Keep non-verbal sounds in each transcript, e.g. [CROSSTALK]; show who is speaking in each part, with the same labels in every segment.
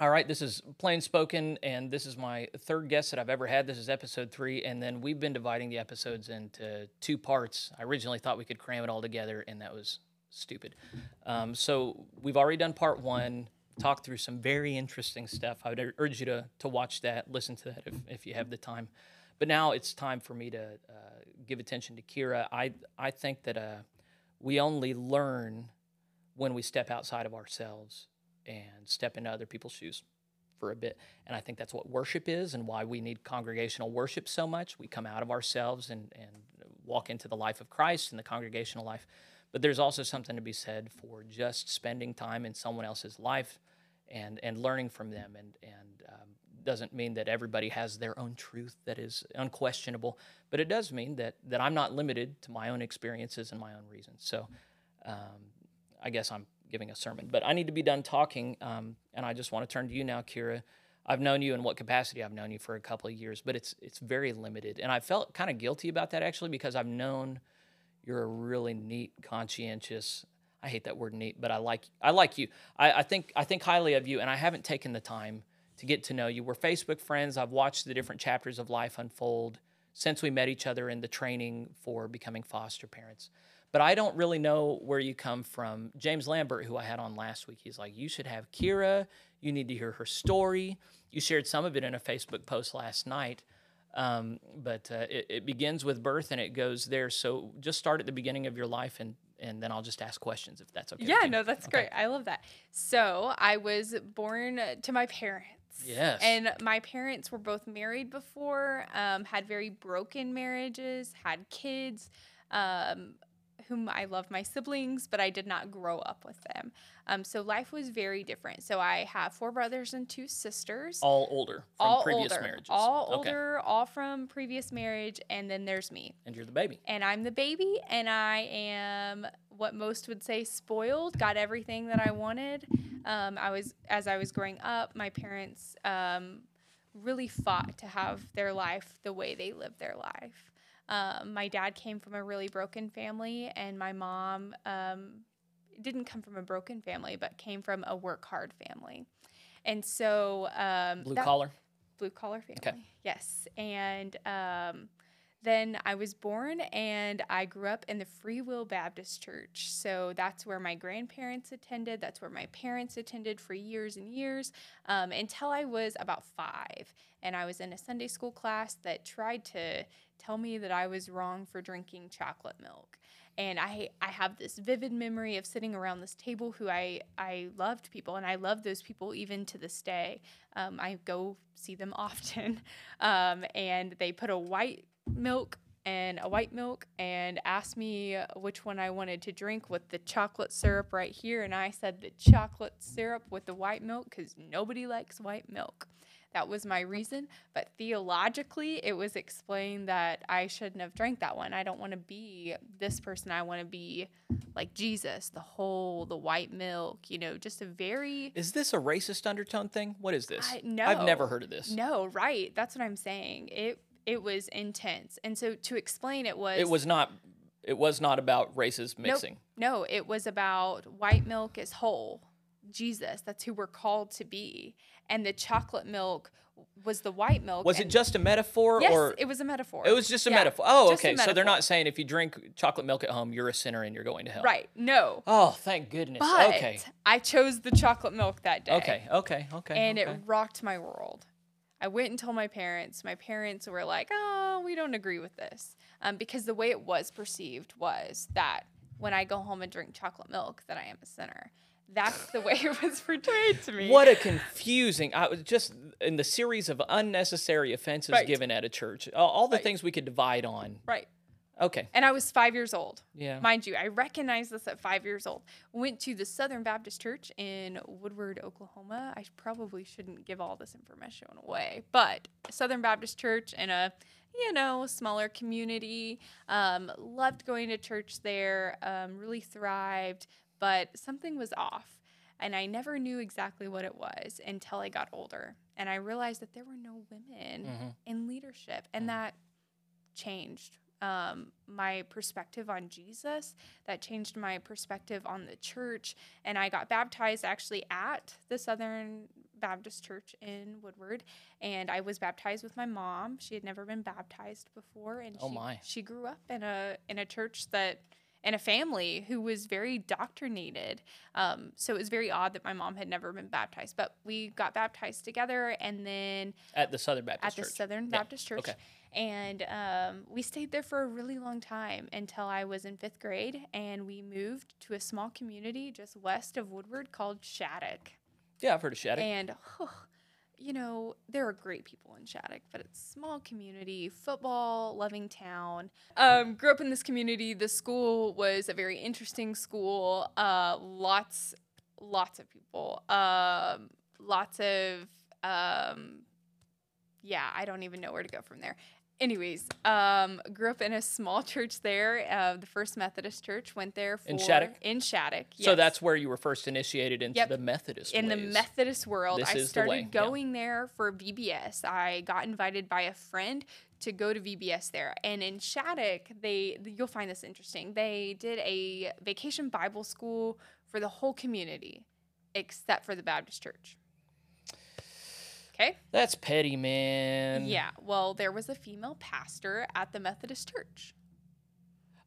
Speaker 1: All right, this is Plain Spoken, and this is my third guest that I've ever had. This is episode three, and then we've been dividing the episodes into two parts. I originally thought we could cram it all together, and that was stupid. Um, so we've already done part one, talked through some very interesting stuff. I would urge you to, to watch that, listen to that if, if you have the time. But now it's time for me to uh, give attention to Kira. I, I think that uh, we only learn when we step outside of ourselves and step into other people's shoes for a bit. And I think that's what worship is and why we need congregational worship so much. We come out of ourselves and, and walk into the life of Christ and the congregational life. But there's also something to be said for just spending time in someone else's life and, and learning from them. And, and um, doesn't mean that everybody has their own truth that is unquestionable, but it does mean that, that I'm not limited to my own experiences and my own reasons. So um, I guess I'm giving a sermon. But I need to be done talking, um, and I just want to turn to you now, Kira. I've known you in what capacity? I've known you for a couple of years, but it's it's very limited, and I felt kind of guilty about that actually because I've known you're a really neat, conscientious. I hate that word neat, but I like I like you. I, I think I think highly of you, and I haven't taken the time to get to know you. We're Facebook friends. I've watched the different chapters of life unfold since we met each other in the training for becoming foster parents but I don't really know where you come from. James Lambert, who I had on last week, he's like, you should have Kira. You need to hear her story. You shared some of it in a Facebook post last night. Um, but uh, it, it, begins with birth and it goes there. So just start at the beginning of your life and and then I'll just ask questions if that's okay.
Speaker 2: Yeah, no, that's okay. great. I love that. So I was born to my parents.
Speaker 1: Yes.
Speaker 2: And my parents were both married before, um, had very broken marriages, had kids. Um, whom I love my siblings, but I did not grow up with them. Um, so life was very different. So I have four brothers and two sisters.
Speaker 1: All older from all previous older, marriages.
Speaker 2: All okay. older, all from previous marriage, and then there's me.
Speaker 1: And you're the baby.
Speaker 2: And I'm the baby, and I am what most would say spoiled. Got everything that I wanted. Um, I was as I was growing up, my parents um, really fought to have their life the way they lived their life. Um, my dad came from a really broken family, and my mom um, didn't come from a broken family, but came from a work hard family. And so, um,
Speaker 1: blue that, collar?
Speaker 2: Blue collar family. Okay. Yes. And um, then I was born and I grew up in the Free Will Baptist Church. So that's where my grandparents attended. That's where my parents attended for years and years um, until I was about five. And I was in a Sunday school class that tried to tell me that I was wrong for drinking chocolate milk. And I, I have this vivid memory of sitting around this table who I, I loved people, and I love those people even to this day. Um, I go see them [LAUGHS] often. Um, and they put a white milk and a white milk and asked me which one I wanted to drink with the chocolate syrup right here. And I said the chocolate syrup with the white milk because nobody likes white milk. That was my reason. But theologically, it was explained that I shouldn't have drank that one. I don't want to be this person. I want to be like Jesus, the whole, the white milk, you know, just a very.
Speaker 1: Is this a racist undertone thing? What is this?
Speaker 2: I, no.
Speaker 1: I've never heard of this.
Speaker 2: No, right. That's what I'm saying. It it was intense. And so to explain it was
Speaker 1: It was not it was not about races mixing.
Speaker 2: Nope, no, it was about white milk is whole. Jesus, that's who we're called to be. And the chocolate milk was the white milk.
Speaker 1: Was it just a metaphor
Speaker 2: yes,
Speaker 1: or
Speaker 2: it was a metaphor.
Speaker 1: It was just a yeah, metaphor. Oh, okay. So they're not saying if you drink chocolate milk at home, you're a sinner and you're going to hell.
Speaker 2: Right. No.
Speaker 1: Oh, thank goodness.
Speaker 2: But
Speaker 1: okay.
Speaker 2: I chose the chocolate milk that day.
Speaker 1: Okay, okay, okay.
Speaker 2: And
Speaker 1: okay.
Speaker 2: it rocked my world. I went and told my parents. My parents were like, "Oh, we don't agree with this," um, because the way it was perceived was that when I go home and drink chocolate milk, that I am a sinner. That's the way it was portrayed to me.
Speaker 1: What a confusing! I was just in the series of unnecessary offenses right. given at a church. All, all the right. things we could divide on.
Speaker 2: Right.
Speaker 1: Okay.
Speaker 2: And I was five years old.
Speaker 1: Yeah.
Speaker 2: Mind you, I recognized this at five years old. Went to the Southern Baptist Church in Woodward, Oklahoma. I probably shouldn't give all this information away, but Southern Baptist Church in a you know, smaller community. Um, loved going to church there, um, really thrived, but something was off. And I never knew exactly what it was until I got older. And I realized that there were no women mm-hmm. in leadership. And mm-hmm. that changed um, my perspective on Jesus. That changed my perspective on the church. And I got baptized actually at the Southern Baptist Church in Woodward. And I was baptized with my mom. She had never been baptized before. And
Speaker 1: Oh,
Speaker 2: she,
Speaker 1: my.
Speaker 2: she grew up in a in a church that in a family who was very doctrinated. Um, so it was very odd that my mom had never been baptized. But we got baptized together and then
Speaker 1: At the Southern Baptist Church.
Speaker 2: at the
Speaker 1: Church.
Speaker 2: Southern
Speaker 1: Yeah,
Speaker 2: Baptist Church.
Speaker 1: okay.
Speaker 2: And um, we stayed there for a really long time until I was in fifth grade, and we moved to a small community just west of Woodward called Shattuck.
Speaker 1: Yeah, I've heard of Shattuck.
Speaker 2: And you know, there are great people in Shattuck, but it's small community, football loving town. Um, grew up in this community. The school was a very interesting school. Uh, lots, lots of people. Um, lots of, um, yeah, I don't even know where to go from there. Anyways, um, grew up in a small [LAUGHS] church there, uh, the First Methodist Church. Went there for
Speaker 1: In Shattuck?
Speaker 2: In Shattuck,
Speaker 1: So that's where you were first initiated into
Speaker 2: Yep.
Speaker 1: the Methodist
Speaker 2: in the. Methodist world.
Speaker 1: This
Speaker 2: I
Speaker 1: is the
Speaker 2: started
Speaker 1: way, yeah.
Speaker 2: going there for VBS. I got invited by a friend to go to VBS there. And in Shattuck, they you'll find this interesting. They did a vacation Bible school for the whole community except for the Baptist church. Okay?
Speaker 1: That's petty, man.
Speaker 2: Yeah. Well, there was a female pastor at the Methodist church.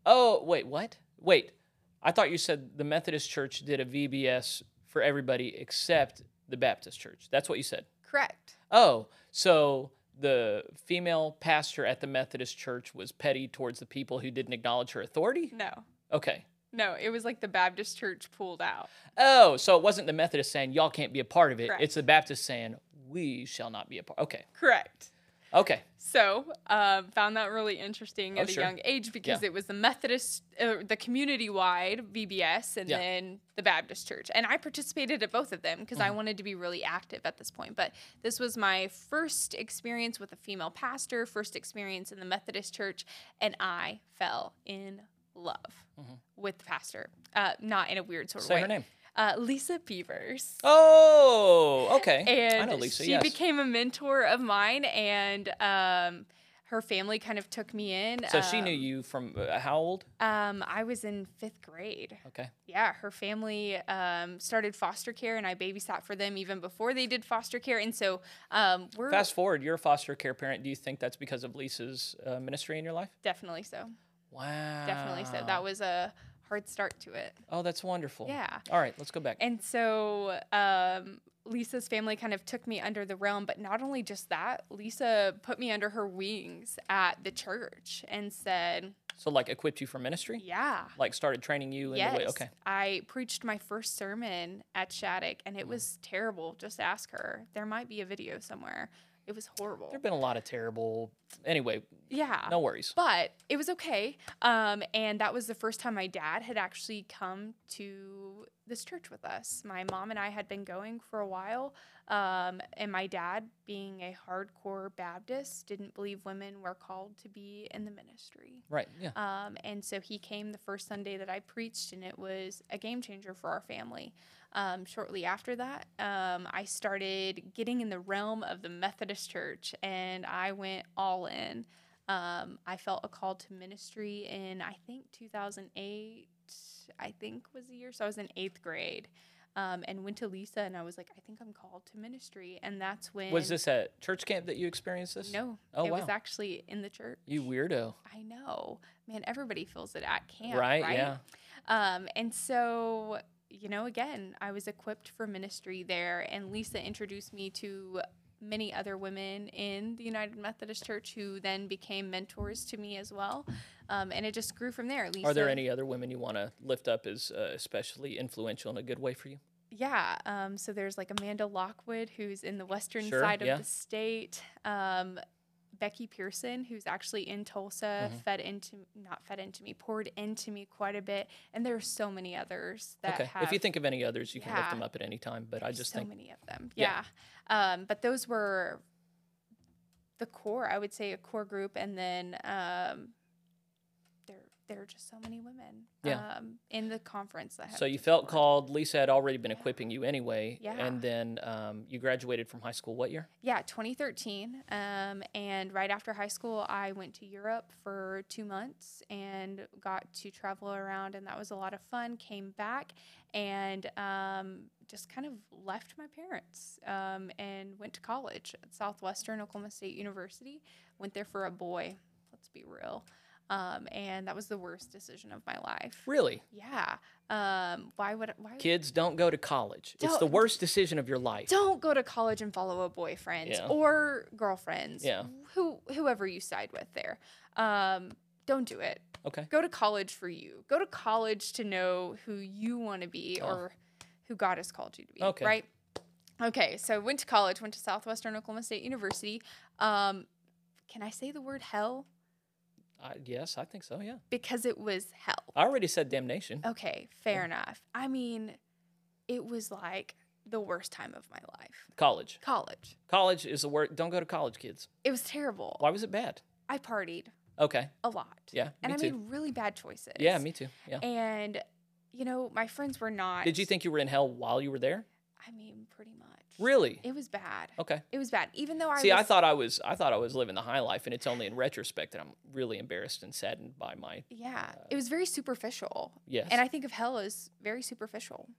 Speaker 1: Oh, wait, what? Wait. I thought you said the Methodist Church did a VBS for everybody except the Baptist Church. That's what you said.
Speaker 2: Correct.
Speaker 1: Oh, so the female pastor at the Methodist Church was petty towards the people who didn't acknowledge her authority?
Speaker 2: No.
Speaker 1: Okay.
Speaker 2: No, it was like the Baptist church pulled out.
Speaker 1: Oh, so it wasn't the Methodist saying y'all can't be a part of it.
Speaker 2: Correct.
Speaker 1: It's the Baptist saying we shall not be a part. Okay.
Speaker 2: Correct.
Speaker 1: Okay.
Speaker 2: So, um, found that really interesting
Speaker 1: Oh,
Speaker 2: at
Speaker 1: sure.
Speaker 2: a young age because
Speaker 1: Yeah.
Speaker 2: it was the Methodist, uh, the community wide VBS, and
Speaker 1: Yeah.
Speaker 2: then the Baptist church. And I participated at both of them because I
Speaker 1: Mm-hmm.
Speaker 2: wanted to be really active at this point. But this was my first experience with a female pastor, first experience in the Methodist church, and I fell in love with the pastor. Uh, not in a weird sort of
Speaker 1: Mm-hmm. Say
Speaker 2: way.
Speaker 1: her name.
Speaker 2: Uh, Lisa Beavers
Speaker 1: Oh, okay.
Speaker 2: and
Speaker 1: I know Lisa.
Speaker 2: she
Speaker 1: yes.
Speaker 2: became a mentor of mine and um, her family kind of took me in
Speaker 1: so she knew
Speaker 2: um,
Speaker 1: you from uh, how old?
Speaker 2: um, i was in fifth grade
Speaker 1: Okay.
Speaker 2: yeah her family um, started foster care and i babysat for them even before they did foster care and so um, we're
Speaker 1: Fast forward, you're a foster care parent. Do you think that's because of Lisa's uh, ministry in your life?
Speaker 2: definitely so
Speaker 1: Wow.
Speaker 2: definitely so that was a hard start to it
Speaker 1: Oh, that's wonderful.
Speaker 2: Yeah.
Speaker 1: All right, let's go back.
Speaker 2: And so um, Lisa's family kind of took me under the realm, but not only just that, Lisa put me under her wings at the church and said,
Speaker 1: so, like, equipped you for ministry?
Speaker 2: Yeah.
Speaker 1: Like, started training you in
Speaker 2: Yes.
Speaker 1: the way. Okay.
Speaker 2: I preached my first sermon at Shattuck and
Speaker 1: Mm.
Speaker 2: it was terrible. Just ask her. There might be a video somewhere. It was horrible.
Speaker 1: There have been a lot of terrible. Anyway,
Speaker 2: yeah.
Speaker 1: no worries.
Speaker 2: But it was okay. Um, and that was the first time my dad had actually come to this church with us. My mom and I had been going for a while. Um, and my dad, being a hardcore Baptist, didn't believe women were called to be in the ministry.
Speaker 1: Right. Yeah.
Speaker 2: Um, and so he came the first Sunday that I preached, and it was a game changer for our family. Um, shortly after that, um, I started getting in the realm of the Methodist Church, and I went all in. Um, I felt a call to ministry in, I think, 2008, I think was the year. So I was in eighth grade. Um, and went to Lisa, and I was like, I think I'm called to ministry, and that's when
Speaker 1: Was this at church camp that you experienced this?
Speaker 2: no,
Speaker 1: Oh,
Speaker 2: it was actually in the church.
Speaker 1: You weirdo.
Speaker 2: I know, man. Everybody feels it at camp,
Speaker 1: Right,
Speaker 2: right?
Speaker 1: yeah.
Speaker 2: Um, and so, you know, again, I was equipped for ministry there, and Lisa introduced me to many other women in the United Methodist Church who then became mentors to me as well. Um, and it just grew from there. Lisa,
Speaker 1: Are there any other women you want to lift up as uh, especially influential in a good way for you?
Speaker 2: Yeah. Um, so there's like Amanda Lockwood, who's in the western
Speaker 1: Sure,
Speaker 2: side
Speaker 1: yeah.
Speaker 2: of the state. Um, Becky Pearson, who's actually in Tulsa,
Speaker 1: Mm-hmm.
Speaker 2: fed into not fed into me, poured into me quite a bit. And there are so many others that
Speaker 1: okay.
Speaker 2: have
Speaker 1: If you think of any others, you can lift them up at any time. But I just
Speaker 2: so
Speaker 1: think
Speaker 2: many of them.
Speaker 1: Yeah.
Speaker 2: Yeah. Um, but those were the core, I would say a core group and then um, there are just so many women
Speaker 1: Yeah.
Speaker 2: um, in the conference that
Speaker 1: So you felt called. Lisa had already been
Speaker 2: Yeah.
Speaker 1: equipping you anyway.
Speaker 2: Yeah.
Speaker 1: And then um, you graduated from high school. What year?
Speaker 2: Yeah, 2013. Um, and right after high school, I went to Europe for two months and got to travel around, and that was a lot of fun. Came back and um, just kind of left my parents um, and went to college at Southwestern Oklahoma State University. Went there for a boy. Let's be real. Um, and that was the worst decision of my life.
Speaker 1: Really?
Speaker 2: Yeah. Um, why would why
Speaker 1: Kids don't go to college. It's the worst decision of your life.
Speaker 2: don't go to college and follow a boyfriend
Speaker 1: Yeah.
Speaker 2: or girlfriends.
Speaker 1: Yeah.
Speaker 2: Who whoever you side with there. Um, don't do it.
Speaker 1: Okay.
Speaker 2: Go to college for you. Go to college to know who you want to be
Speaker 1: Oh.
Speaker 2: or who God has called you to be.
Speaker 1: Okay.
Speaker 2: Right. Okay. So went to college. Went to Southwestern Oklahoma State University. Um, can I say the word hell?
Speaker 1: I, yes, I think so. Yeah.
Speaker 2: Because it was hell.
Speaker 1: I already said damnation.
Speaker 2: Okay. Fair enough. I mean, it was like the worst time of my life.
Speaker 1: College.
Speaker 2: College.
Speaker 1: College is the word. Don't go to college, kids.
Speaker 2: It was terrible.
Speaker 1: Why was it bad?
Speaker 2: I partied
Speaker 1: Okay.
Speaker 2: a lot.
Speaker 1: Yeah.
Speaker 2: And I
Speaker 1: too.
Speaker 2: made really bad choices.
Speaker 1: yeah, me too. Yeah.
Speaker 2: And, you know, my friends were not.
Speaker 1: Did you think you were in hell while you were there?
Speaker 2: I mean, pretty much.
Speaker 1: Really?
Speaker 2: It was bad.
Speaker 1: Okay.
Speaker 2: It was bad. Even though I
Speaker 1: See,
Speaker 2: was.
Speaker 1: I thought I was I thought I was living the high life, and it's only in retrospect that I'm really embarrassed and saddened by my
Speaker 2: Yeah. Uh, it was very superficial.
Speaker 1: yes.
Speaker 2: And I think of hell as very superficial.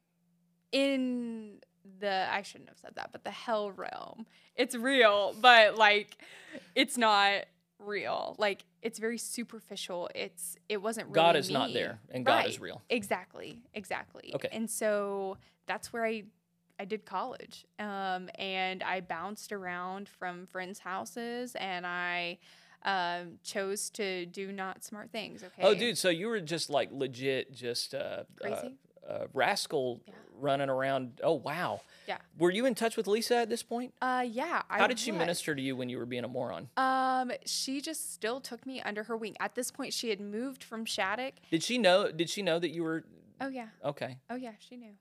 Speaker 2: In the. I shouldn't have said that, but the hell realm. It's real, but like, it's not real. Like, it's very superficial. It's. It wasn't really.
Speaker 1: God is not there, and God is real.
Speaker 2: Exactly. Exactly.
Speaker 1: Okay.
Speaker 2: And so that's where I I did college. Um, and I bounced around from friends' houses and I um, chose to do not smart things. Okay.
Speaker 1: Oh, dude, so you were just like legit, just uh, uh,
Speaker 2: Crazy?
Speaker 1: uh, rascal
Speaker 2: Yeah.
Speaker 1: running around. Oh, wow.
Speaker 2: Yeah.
Speaker 1: Were you in touch with Lisa at this point?
Speaker 2: Uh, yeah. I
Speaker 1: How did she
Speaker 2: was.
Speaker 1: minister to you when you were being a moron?
Speaker 2: Um, she just still took me under her wing. At this point, she had moved from Shattuck.
Speaker 1: Did she know? Did she know that you were
Speaker 2: Oh yeah.
Speaker 1: okay?
Speaker 2: Oh yeah. She knew.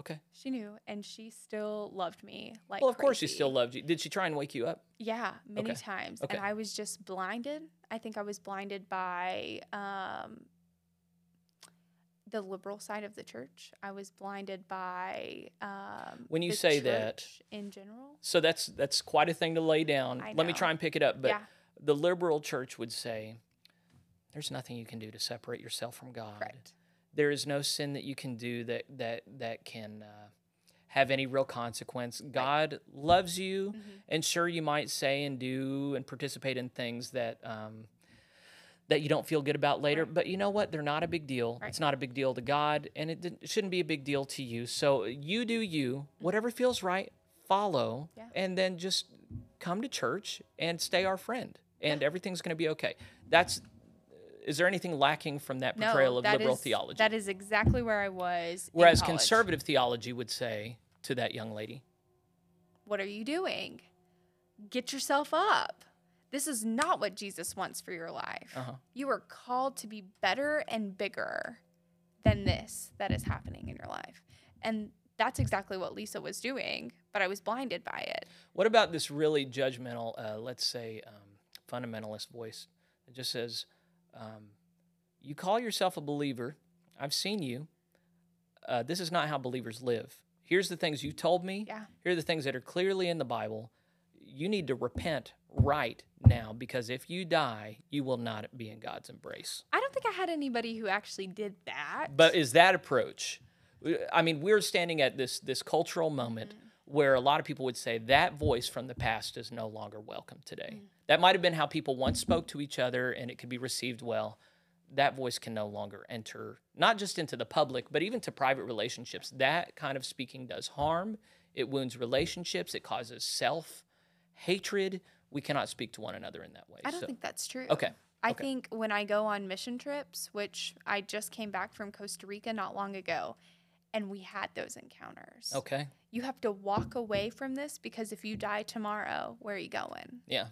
Speaker 1: Okay.
Speaker 2: She knew, and she still loved me. Like
Speaker 1: well, of course she still loved you. Did she try and wake you up?
Speaker 2: Yeah, many
Speaker 1: Okay.
Speaker 2: times.
Speaker 1: Okay.
Speaker 2: And I was just blinded. I think I was blinded by um, the liberal side of the church. I was blinded by um,
Speaker 1: When you
Speaker 2: the
Speaker 1: say that-
Speaker 2: in general.
Speaker 1: So that's that's quite a thing to lay down. Let me try and pick it up. But
Speaker 2: yeah,
Speaker 1: the liberal church would say, "There's nothing you can do to separate yourself from God.
Speaker 2: correct.
Speaker 1: There is no sin that you can do that that that can uh, have any real consequence. God loves you,
Speaker 2: Mhm.
Speaker 1: and sure, you might say and do and participate in things that." Um, that you don't feel good about later,
Speaker 2: Right.
Speaker 1: but you know what? They're not a big deal.
Speaker 2: Right.
Speaker 1: It's not a big deal to God, and it, it shouldn't be a big deal to you. So you do you, whatever feels right, follow,
Speaker 2: Yeah.
Speaker 1: and then just come to church and stay our friend, and everything's going to be okay. That's. Is there anything lacking from that portrayal
Speaker 2: no,
Speaker 1: of liberal
Speaker 2: is-
Speaker 1: theology?
Speaker 2: That is exactly where I was.
Speaker 1: Whereas conservative theology would say to that young lady,
Speaker 2: What are you doing? Get yourself up. This is not what Jesus wants for your life.
Speaker 1: uh-huh.
Speaker 2: You are called to be better and bigger than this that is happening in your life. And that's exactly what Lisa was doing, but I was blinded by it.
Speaker 1: What about this really judgmental, uh, let's say, um, fundamentalist voice that just says, um, You call yourself a believer. I've seen you. Uh, this is not how believers live. Here's the things you told me.
Speaker 2: Yeah.
Speaker 1: Here are the things that are clearly in the Bible. You need to repent right now because if you die, you will not be in God's embrace.
Speaker 2: I don't think I had anybody who actually did that.
Speaker 1: But is that approach? I mean, we're standing at this this cultural moment
Speaker 2: Mm-hmm.
Speaker 1: Where a lot of people would say that voice from the past is no longer welcome today.
Speaker 2: Mm.
Speaker 1: That might have been how people once spoke to each other, and it could be received well. That voice can no longer enter, not just into the public, but even to private relationships. That kind of speaking does harm. It wounds relationships. It causes self hatred. We cannot speak to one another in that way.
Speaker 2: I don't
Speaker 1: So-
Speaker 2: think that's true.
Speaker 1: Okay.
Speaker 2: I
Speaker 1: okay.
Speaker 2: think when I go on mission trips, which I just came back from Costa Rica not long ago, and we had those encounters.
Speaker 1: Okay.
Speaker 2: You have to walk away from this because if you die tomorrow, where are you going?
Speaker 1: Yeah.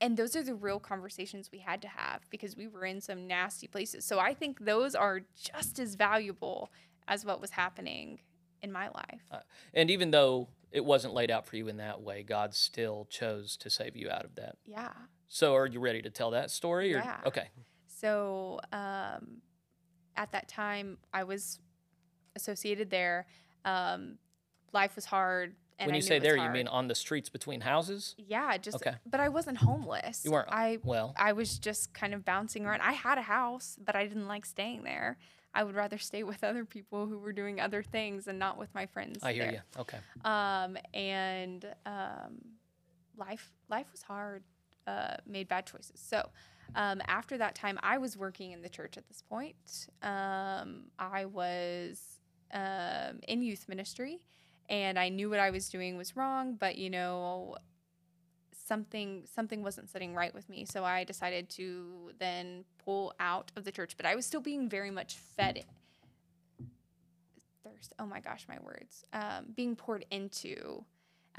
Speaker 2: And those are the real conversations we had to have because we were in some nasty places. So I think those are just as valuable as what was happening in my life.
Speaker 1: And even though it wasn't laid out for you in that way, God still chose to save you out of that.
Speaker 2: Yeah.
Speaker 1: So, are you ready to tell that story? Or?
Speaker 2: Yeah.
Speaker 1: Okay.
Speaker 2: So um, at that time, I was associated there. Um, life was hard. And
Speaker 1: when you say there, you mean on the streets between houses?
Speaker 2: Yeah, just
Speaker 1: Okay.
Speaker 2: but I wasn't homeless.
Speaker 1: You weren't.
Speaker 2: I
Speaker 1: well,
Speaker 2: I was just kind of bouncing around. I had a house, but I didn't like staying there. I would rather stay with other people who were doing other things and not with my friends.
Speaker 1: I hear
Speaker 2: there.
Speaker 1: you. Okay.
Speaker 2: Um, and um, life life was hard. Uh, made bad choices. So um, after that time, I was working in the church at this point. Um, I was um, in youth ministry, and I knew what I was doing was wrong. But you know, something something wasn't sitting right with me. So I decided to then pull out of the church. But I was still being very much fed. Thirst. Oh my gosh, my words. Um, being poured into.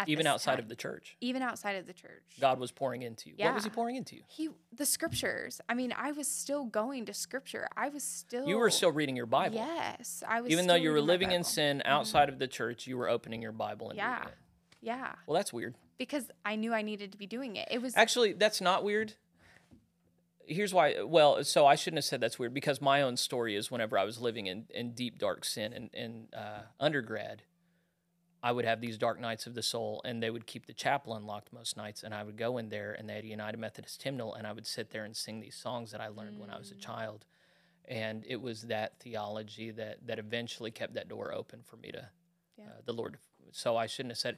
Speaker 1: Even outside
Speaker 2: time
Speaker 1: of the church,
Speaker 2: even outside of the church.
Speaker 1: God was pouring into you. What was He pouring into you?
Speaker 2: He the scriptures. I mean, I was still going to scripture. I was still
Speaker 1: You were still reading your Bible.
Speaker 2: Yes, I was.
Speaker 1: Even though you were living in
Speaker 2: Bible. Mm-hmm.
Speaker 1: sin outside of the church, you were opening your Bible and
Speaker 2: Yeah.
Speaker 1: reading it.
Speaker 2: Yeah,
Speaker 1: Well, that's weird.
Speaker 2: because I knew I needed to be doing it. It was
Speaker 1: Actually, that's not weird. Here's why. Well, so I shouldn't have said that's weird because my own story is whenever I was living in, in deep, dark sin in, in uh, undergrad, I would have these dark nights of the soul, and they would keep the chapel unlocked most nights. And I would go in there, and they had a United Methodist hymnal, and I would sit there and sing these songs that I learned when I was a child. And it was that theology that, that eventually kept that door open for me to
Speaker 2: Yeah.
Speaker 1: uh, the Lord. So I shouldn't have said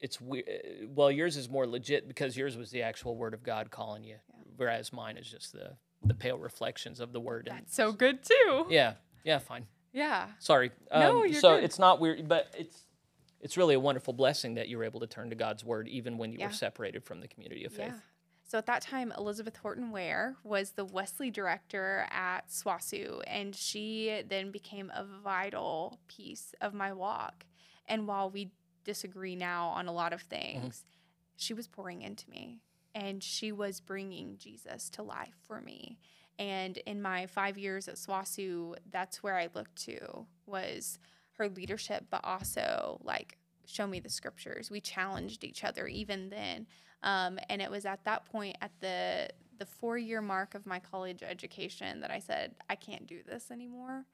Speaker 1: it's weird. Well, yours is more legit because yours was the actual Word of God calling you, whereas mine is just the the pale reflections of the Word. And
Speaker 2: that's so good too.
Speaker 1: yeah, yeah, fine.
Speaker 2: Yeah.
Speaker 1: Sorry. Um,
Speaker 2: No, you're
Speaker 1: so
Speaker 2: good.
Speaker 1: it's not weird, but it's it's really a wonderful blessing that you were able to turn to God's Word even when you
Speaker 2: Yeah.
Speaker 1: were separated from the community of faith.
Speaker 2: Yeah. So at that time, Elizabeth Horton Ware was the Wesley director at SWOSU, and she then became a vital piece of my walk. And while we disagree now on a lot of mm-hmm. things, she was pouring into me, and she was bringing Jesus to life for me. And in my five years at SWOSU, that's where I looked to was her leadership, but also like show me the scriptures. We challenged each other even then. Um, and it was at that point, at the the four year mark of my college education, that I said, I can't do this anymore.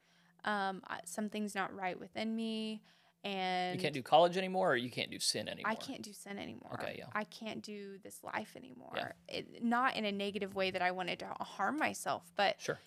Speaker 2: Um, I, something's not right within me, and
Speaker 1: You can't do college anymore, or you can't do sin anymore.
Speaker 2: I can't do sin anymore.
Speaker 1: Okay, yeah.
Speaker 2: I can't do this life anymore. It, not in a negative way that I wanted to harm myself, but
Speaker 1: Sure.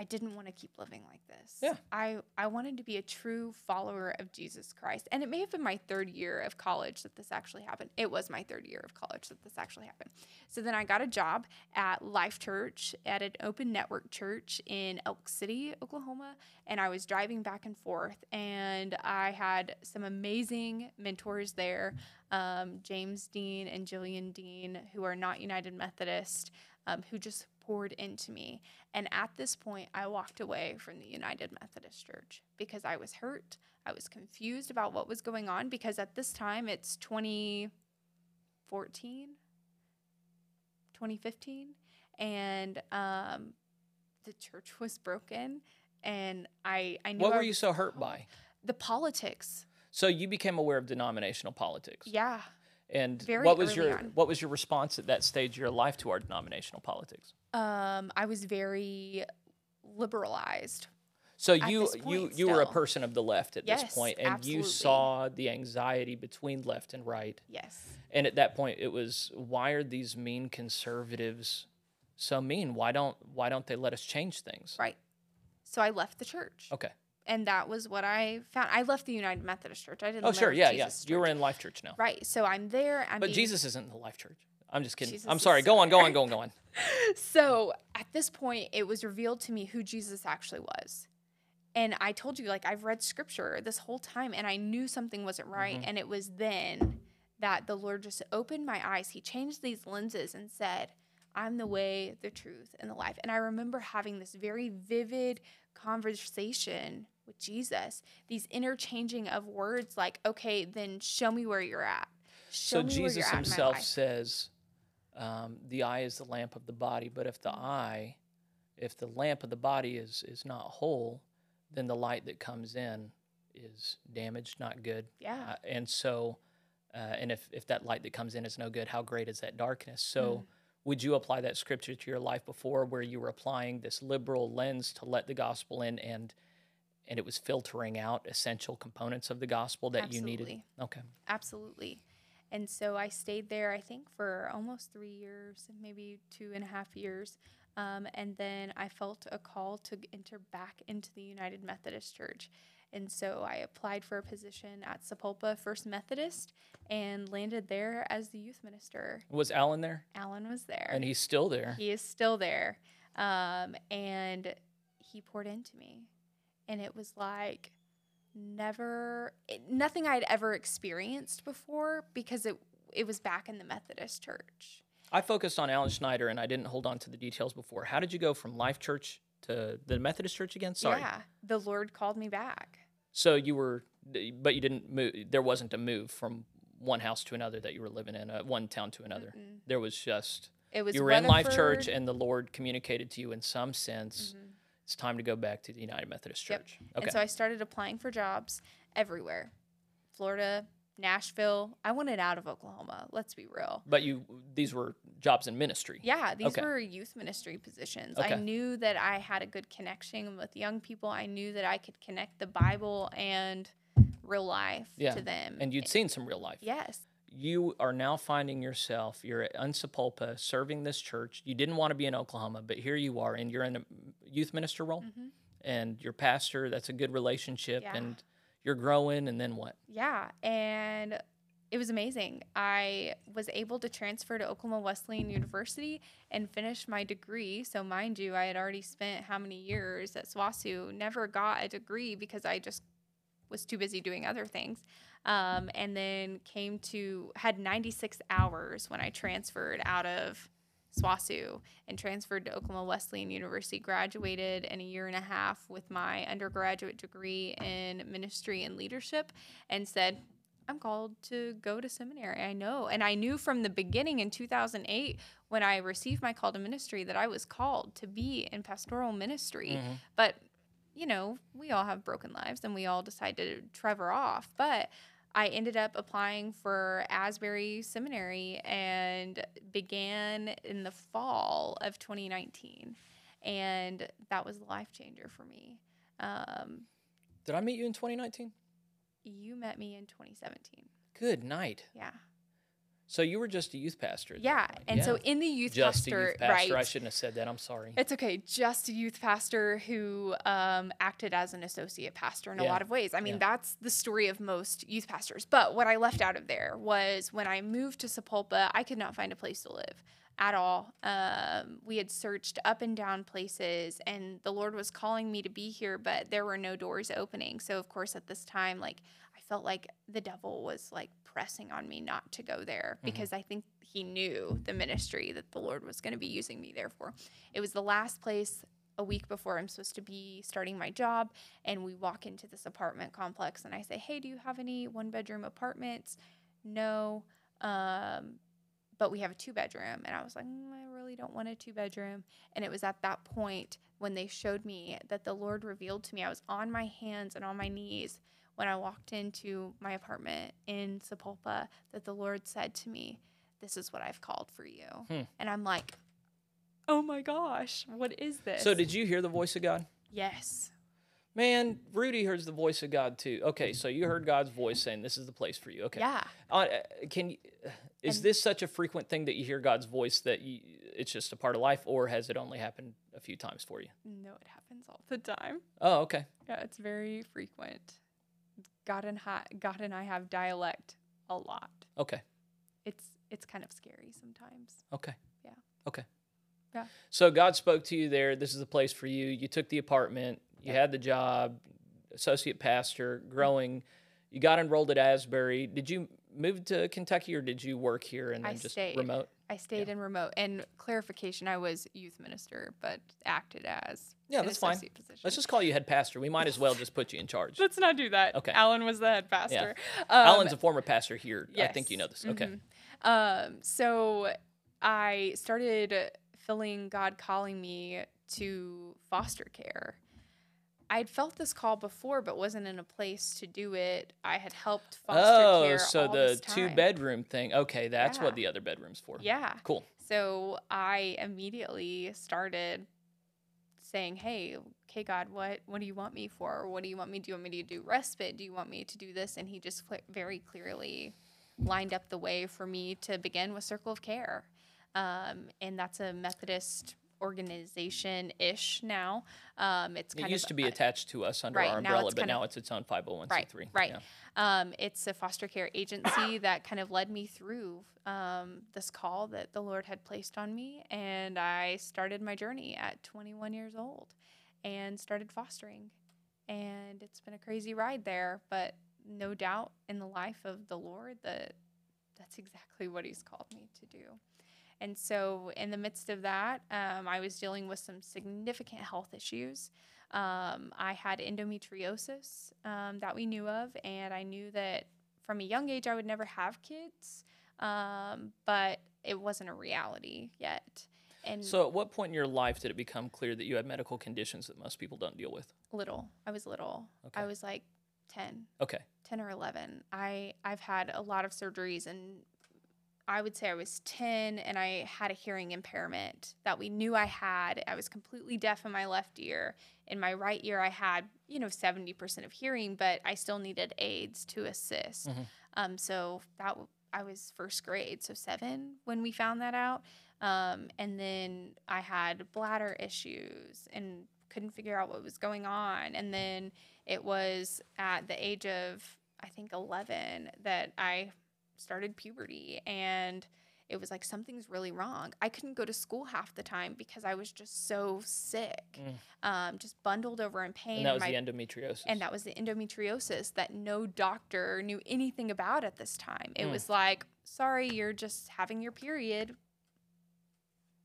Speaker 2: I didn't want to keep living like this.
Speaker 1: Yeah.
Speaker 2: I, I wanted to be a true follower of Jesus Christ. And it may have been my third year of college that this actually happened. It was my third year of college that this actually happened. So then I got a job at Life Church at an open network church in Elk City, Oklahoma. And I was driving back and forth. And I had some amazing mentors there um, James Dean and Jillian Dean, who are not United Methodist, um, who just poured into me. And at this point, I walked away from the United Methodist Church because I was hurt. I was confused about what was going on because at this time, it's 2014, 2015, and um, the church [LAUGHS] was broken. And I, I knew
Speaker 1: What
Speaker 2: I
Speaker 1: were you so hurt by?
Speaker 2: The politics.
Speaker 1: So you became aware of denominational politics.
Speaker 2: Yeah.
Speaker 1: And
Speaker 2: Very
Speaker 1: what was your
Speaker 2: on.
Speaker 1: what was your response at that stage of your life to our denominational politics?
Speaker 2: Um, I was very liberalized.
Speaker 1: So you you you were a person of the left at
Speaker 2: Yes,
Speaker 1: this point, and you saw the anxiety between left and right.
Speaker 2: Yes.
Speaker 1: And at that point, it was why are these mean conservatives so mean? Why don't why don't they let us change things?
Speaker 2: Right. So I left the church.
Speaker 1: Okay.
Speaker 2: And that was what I found. I left the United Methodist Church. I didn't.
Speaker 1: Oh sure, yeah, yeah. You were in Life Church now,
Speaker 2: Right. So I'm there. I'm
Speaker 1: but
Speaker 2: being-
Speaker 1: Jesus isn't in the Life Church. I'm just kidding.
Speaker 2: Jesus
Speaker 1: I'm sorry. Go on, go on, go on, go on.
Speaker 2: So at this point, it was revealed to me who Jesus actually was. And I told you, like, I've read scripture this whole time and I knew something wasn't right.
Speaker 1: Mhm.
Speaker 2: And it was then that the Lord just opened my eyes. He changed these lenses and said, I'm the way, the truth, and the life. And I remember having this very vivid conversation with Jesus, these interchanging of words like, okay, then show me where you're at. Show
Speaker 1: So
Speaker 2: me where
Speaker 1: Jesus
Speaker 2: you're at in my
Speaker 1: himself
Speaker 2: life."
Speaker 1: says, um, "The eye is the lamp of the body. But if the eye, if the lamp of the body is is not whole, then the light that comes in is damaged, not good.
Speaker 2: Yeah.
Speaker 1: Uh, and so, uh, and if if that light that comes in is no good, how great is that darkness? So."
Speaker 2: Mm.
Speaker 1: would you apply that scripture to your life before where you were applying this liberal lens to let the gospel in and and it was filtering out essential components of the gospel that
Speaker 2: Absolutely.
Speaker 1: you needed okay
Speaker 2: Absolutely. And so I stayed there, I think, for almost three years, maybe two and a half years. Um, and then I felt a call to enter back into the United Methodist Church. And so I applied for a position at Sapulpa First Methodist and landed there as the youth minister.
Speaker 1: was alan there
Speaker 2: Alan was there.
Speaker 1: and he's still there
Speaker 2: He is still there. Um, and he poured into me. And it was like never, it, nothing I'd ever experienced before because it, it was back in the Methodist church.
Speaker 1: i focused on alan schneider and i didn't hold on to the details before how did you go from life church to the methodist church again sorry
Speaker 2: Yeah. The Lord called me back.
Speaker 1: so you were but you didn't move there wasn't a move from one house to another that you were living in uh, one town to another there was just
Speaker 2: It was
Speaker 1: you were in life church and the lord communicated to you in some sense it's time to go back to the united methodist
Speaker 2: Yep.
Speaker 1: church okay
Speaker 2: And so I started applying for jobs everywhere Florida, Nashville. I wanted out of Oklahoma. Let's be real.
Speaker 1: but you these were jobs in ministry
Speaker 2: Yeah, these
Speaker 1: Okay.
Speaker 2: were youth ministry positions.
Speaker 1: Okay.
Speaker 2: I knew that I had a good connection with young people. I knew that I could connect the Bible and real life
Speaker 1: Yeah,
Speaker 2: to them.
Speaker 1: and you'd seen some real life
Speaker 2: yes,
Speaker 1: you are now finding yourself you're at unsapulpa serving this church you didn't want to be in oklahoma but here you are and you're in a youth minister role and your pastor that's a good relationship
Speaker 2: Mm-hmm. Yeah.
Speaker 1: and you're growing and then what
Speaker 2: yeah, and it was amazing. I was able to transfer to Oklahoma Wesleyan University and finish my degree. So, mind you, I had already spent how many years at SWOSU, never got a degree because I just was too busy doing other things. Um, and then came to, had 96 hours when I transferred out of SWOSU and transferred to Oklahoma Wesleyan University, graduated in a year and a half with my undergraduate degree in ministry and leadership, and said, I'm called to go to seminary. I know. And I knew from the beginning in 2008 when I received my call to ministry that I was called to be in pastoral ministry.
Speaker 1: Mm-hmm.
Speaker 2: But, you know, we all have broken lives and we all decide to trevor off. But I ended up applying for Asbury Seminary and began in the fall of 2019. And that was a life changer for me. Um,
Speaker 1: did i meet you in 2019
Speaker 2: you met me in 2017.
Speaker 1: good night
Speaker 2: Yeah.
Speaker 1: So you were just a youth pastor
Speaker 2: Yeah. And so in the youth
Speaker 1: just
Speaker 2: pastor,
Speaker 1: youth pastor i shouldn't have said that i'm sorry
Speaker 2: It's okay. Just a youth pastor who um, acted as an associate pastor in a lot of ways. I mean,
Speaker 1: Yeah.
Speaker 2: that's the story of most youth pastors. But what I left out of there was when I moved to Sapulpa, I could not find a place to live at all. Um, we had searched up and down places, and the Lord was calling me to be here, but there were no doors opening. So, of course, at this time, like, I felt like the devil was like pressing on me not to go there because I think he knew the ministry that the Lord was going to be using me there for. It was the last place a week before I'm supposed to be starting my job. And we walk into this apartment complex and I say, Hey, do you have any one bedroom apartments? No. Um, but we have a two bedroom. And I was like, "Mm, I really don't want a two bedroom. And it was at that point when they showed me that the Lord revealed to me, I was on my hands and on my knees when I walked into my apartment in Sapulpa, that the Lord said to me, This is what I've called for you.
Speaker 1: Hmm.
Speaker 2: And I'm like, Oh my gosh, what is this?
Speaker 1: so did you hear the voice of god
Speaker 2: Yes.
Speaker 1: Man, Rudy hears the voice of God too. Okay, so you heard God's voice saying this is the place for you. Okay.
Speaker 2: Yeah.
Speaker 1: Uh, uh, can you, is
Speaker 2: And-
Speaker 1: this such a frequent thing that you hear God's voice that you, it's just a part of life, or has it only happened a few times for you?
Speaker 2: No, it happens all the time.
Speaker 1: Oh, okay.
Speaker 2: Yeah, it's very frequent. God and I, God and I have dialect a lot.
Speaker 1: Okay.
Speaker 2: It's it's kind of scary sometimes.
Speaker 1: Okay.
Speaker 2: Yeah.
Speaker 1: Okay.
Speaker 2: Yeah.
Speaker 1: So God spoke to you there. This is the place for you. You took the apartment. You
Speaker 2: Yeah.
Speaker 1: had the job, associate pastor, growing. You got enrolled at Asbury. Did you move to Kentucky or did you work here and
Speaker 2: I
Speaker 1: then just
Speaker 2: stayed.
Speaker 1: remote?
Speaker 2: I stayed in remote. And clarification, I was youth minister, but acted as
Speaker 1: Yeah,
Speaker 2: an
Speaker 1: that's fine.
Speaker 2: Position.
Speaker 1: Let's just call you head pastor. We might as well just put you in charge.
Speaker 2: Let's not do that.
Speaker 1: Okay.
Speaker 2: Alan was the head pastor. Um,
Speaker 1: Alan's a former pastor here. I think you know this. Okay.
Speaker 2: Mhm. Um, so I started feeling God calling me to foster care. I'd felt this call before, but wasn't in a place to do it. I had helped foster
Speaker 1: Oh,
Speaker 2: care.
Speaker 1: so
Speaker 2: all
Speaker 1: the two bedroom thing. Okay, that's
Speaker 2: Yeah.
Speaker 1: what the other bedroom's for.
Speaker 2: Yeah.
Speaker 1: Cool.
Speaker 2: So I immediately started saying, "Hey, okay, God, what what do you want me for? What do you want me? Do you want me to do respite? Do you want me to do this?" And He just very clearly lined up the way for me to begin with Circle of Care, um, and that's a Methodist organization ish now. Um, it's kind of It
Speaker 1: used
Speaker 2: of
Speaker 1: to be
Speaker 2: uh,
Speaker 1: attached to us under
Speaker 2: right,
Speaker 1: our umbrella,
Speaker 2: it's
Speaker 1: but
Speaker 2: of-
Speaker 1: now it's its own 501c3.
Speaker 2: Right, right.
Speaker 1: Yeah.
Speaker 2: Um, it's a foster care agency [COUGHS] that kind of led me through um, this call that the Lord had placed on me. And I started my journey at 21 years old and started fostering. And it's been a crazy ride there, but no doubt in the life of the Lord that that's exactly what He's called me to do. And so, in the midst of that, um, I was dealing with some significant health issues. Um, I had endometriosis um, that we knew of, and I knew that from a young age I would never have kids, um, but it wasn't a reality yet. And
Speaker 1: So, at what point in your life did it become clear that you had medical conditions that most people don't deal with?
Speaker 2: little, I was little.
Speaker 1: Okay.
Speaker 2: I was like 10,
Speaker 1: Okay.
Speaker 2: 10 or 11. I, I've had a lot of surgeries, and I would say I was 10 and I had a hearing impairment that we knew I had. I was completely deaf in my left ear. In my right ear, I had, you know, 70% of hearing, but I still needed aids to assist.
Speaker 1: Mhm.
Speaker 2: Um, so that w- I was first grade, so seven when we found that out. Um, and then I had bladder issues and couldn't figure out what was going on. And then it was at the age of, I think, 11 that I started puberty and it was like something's really wrong. I couldn't go to school half the time because I was just so sick, um, just bundled over in pain.
Speaker 1: Mm. And that was
Speaker 2: my-
Speaker 1: the endometriosis.
Speaker 2: and that was the endometriosis that no doctor knew anything about at this time. It
Speaker 1: Mm.
Speaker 2: was like, sorry, you're just having your period.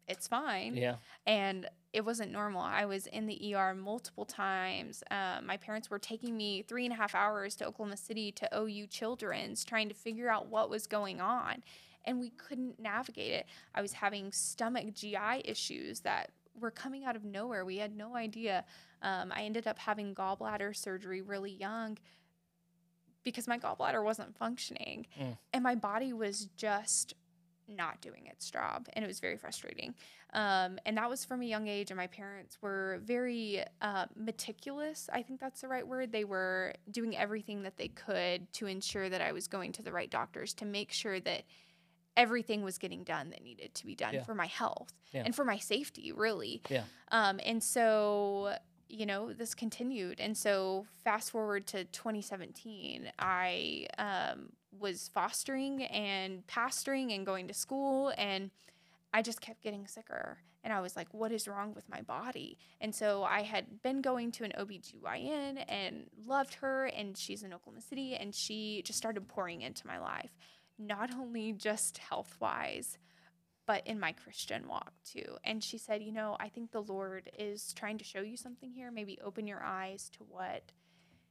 Speaker 2: It's fine.
Speaker 1: yeah.
Speaker 2: And it wasn't normal. I was in the ER multiple times. Um, my parents were taking me three and a half hours to Oklahoma City to OU Children's trying to figure out what was going on. And we couldn't navigate it. I was having stomach GI issues that were coming out of nowhere. We had no idea. Um, I ended up having gallbladder surgery really young because my gallbladder wasn't functioning
Speaker 1: Mm.
Speaker 2: and my body was just not doing its job and it was very frustrating um, and that was from a young age and my parents were very uh, meticulous i think that's the right word they were doing everything that they could to ensure that i was going to the right doctors to make sure that everything was getting done that needed to be done
Speaker 1: Yeah.
Speaker 2: for my health
Speaker 1: Yeah.
Speaker 2: and for my safety really
Speaker 1: Yeah.
Speaker 2: um, and so you know this continued. And so fast forward to 2017 i um, was fostering and pastoring and going to school and i just kept getting sicker. And i was like what is wrong with my body? And so i had been going to an obgyn and loved her and she's in oklahoma city and she just started pouring into my life not only just health wise but in my Christian walk too. And she said, You know, I think the Lord is trying to show you something here. Maybe open your eyes to what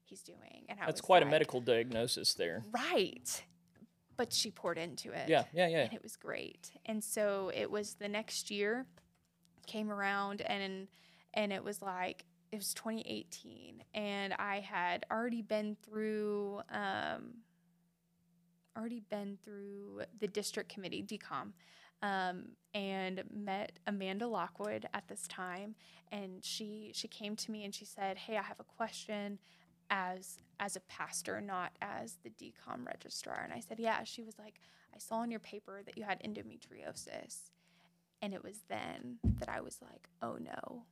Speaker 2: He's doing. And I
Speaker 1: That's quite a medical diagnosis there.
Speaker 2: Right. But she poured into it.
Speaker 1: Yeah. Yeah. Yeah.
Speaker 2: And it was great. And so it was the next year came around and and it was like it was 2018 and I had already been through um already been through the district committee decom um, and met Amanda Lockwood at this time. And she she came to me and she said hey I have a question as as a pastor not as the decom registrar. And I said yeah. She was like I saw in your paper that you had endometriosis. And it was then that I was like oh no.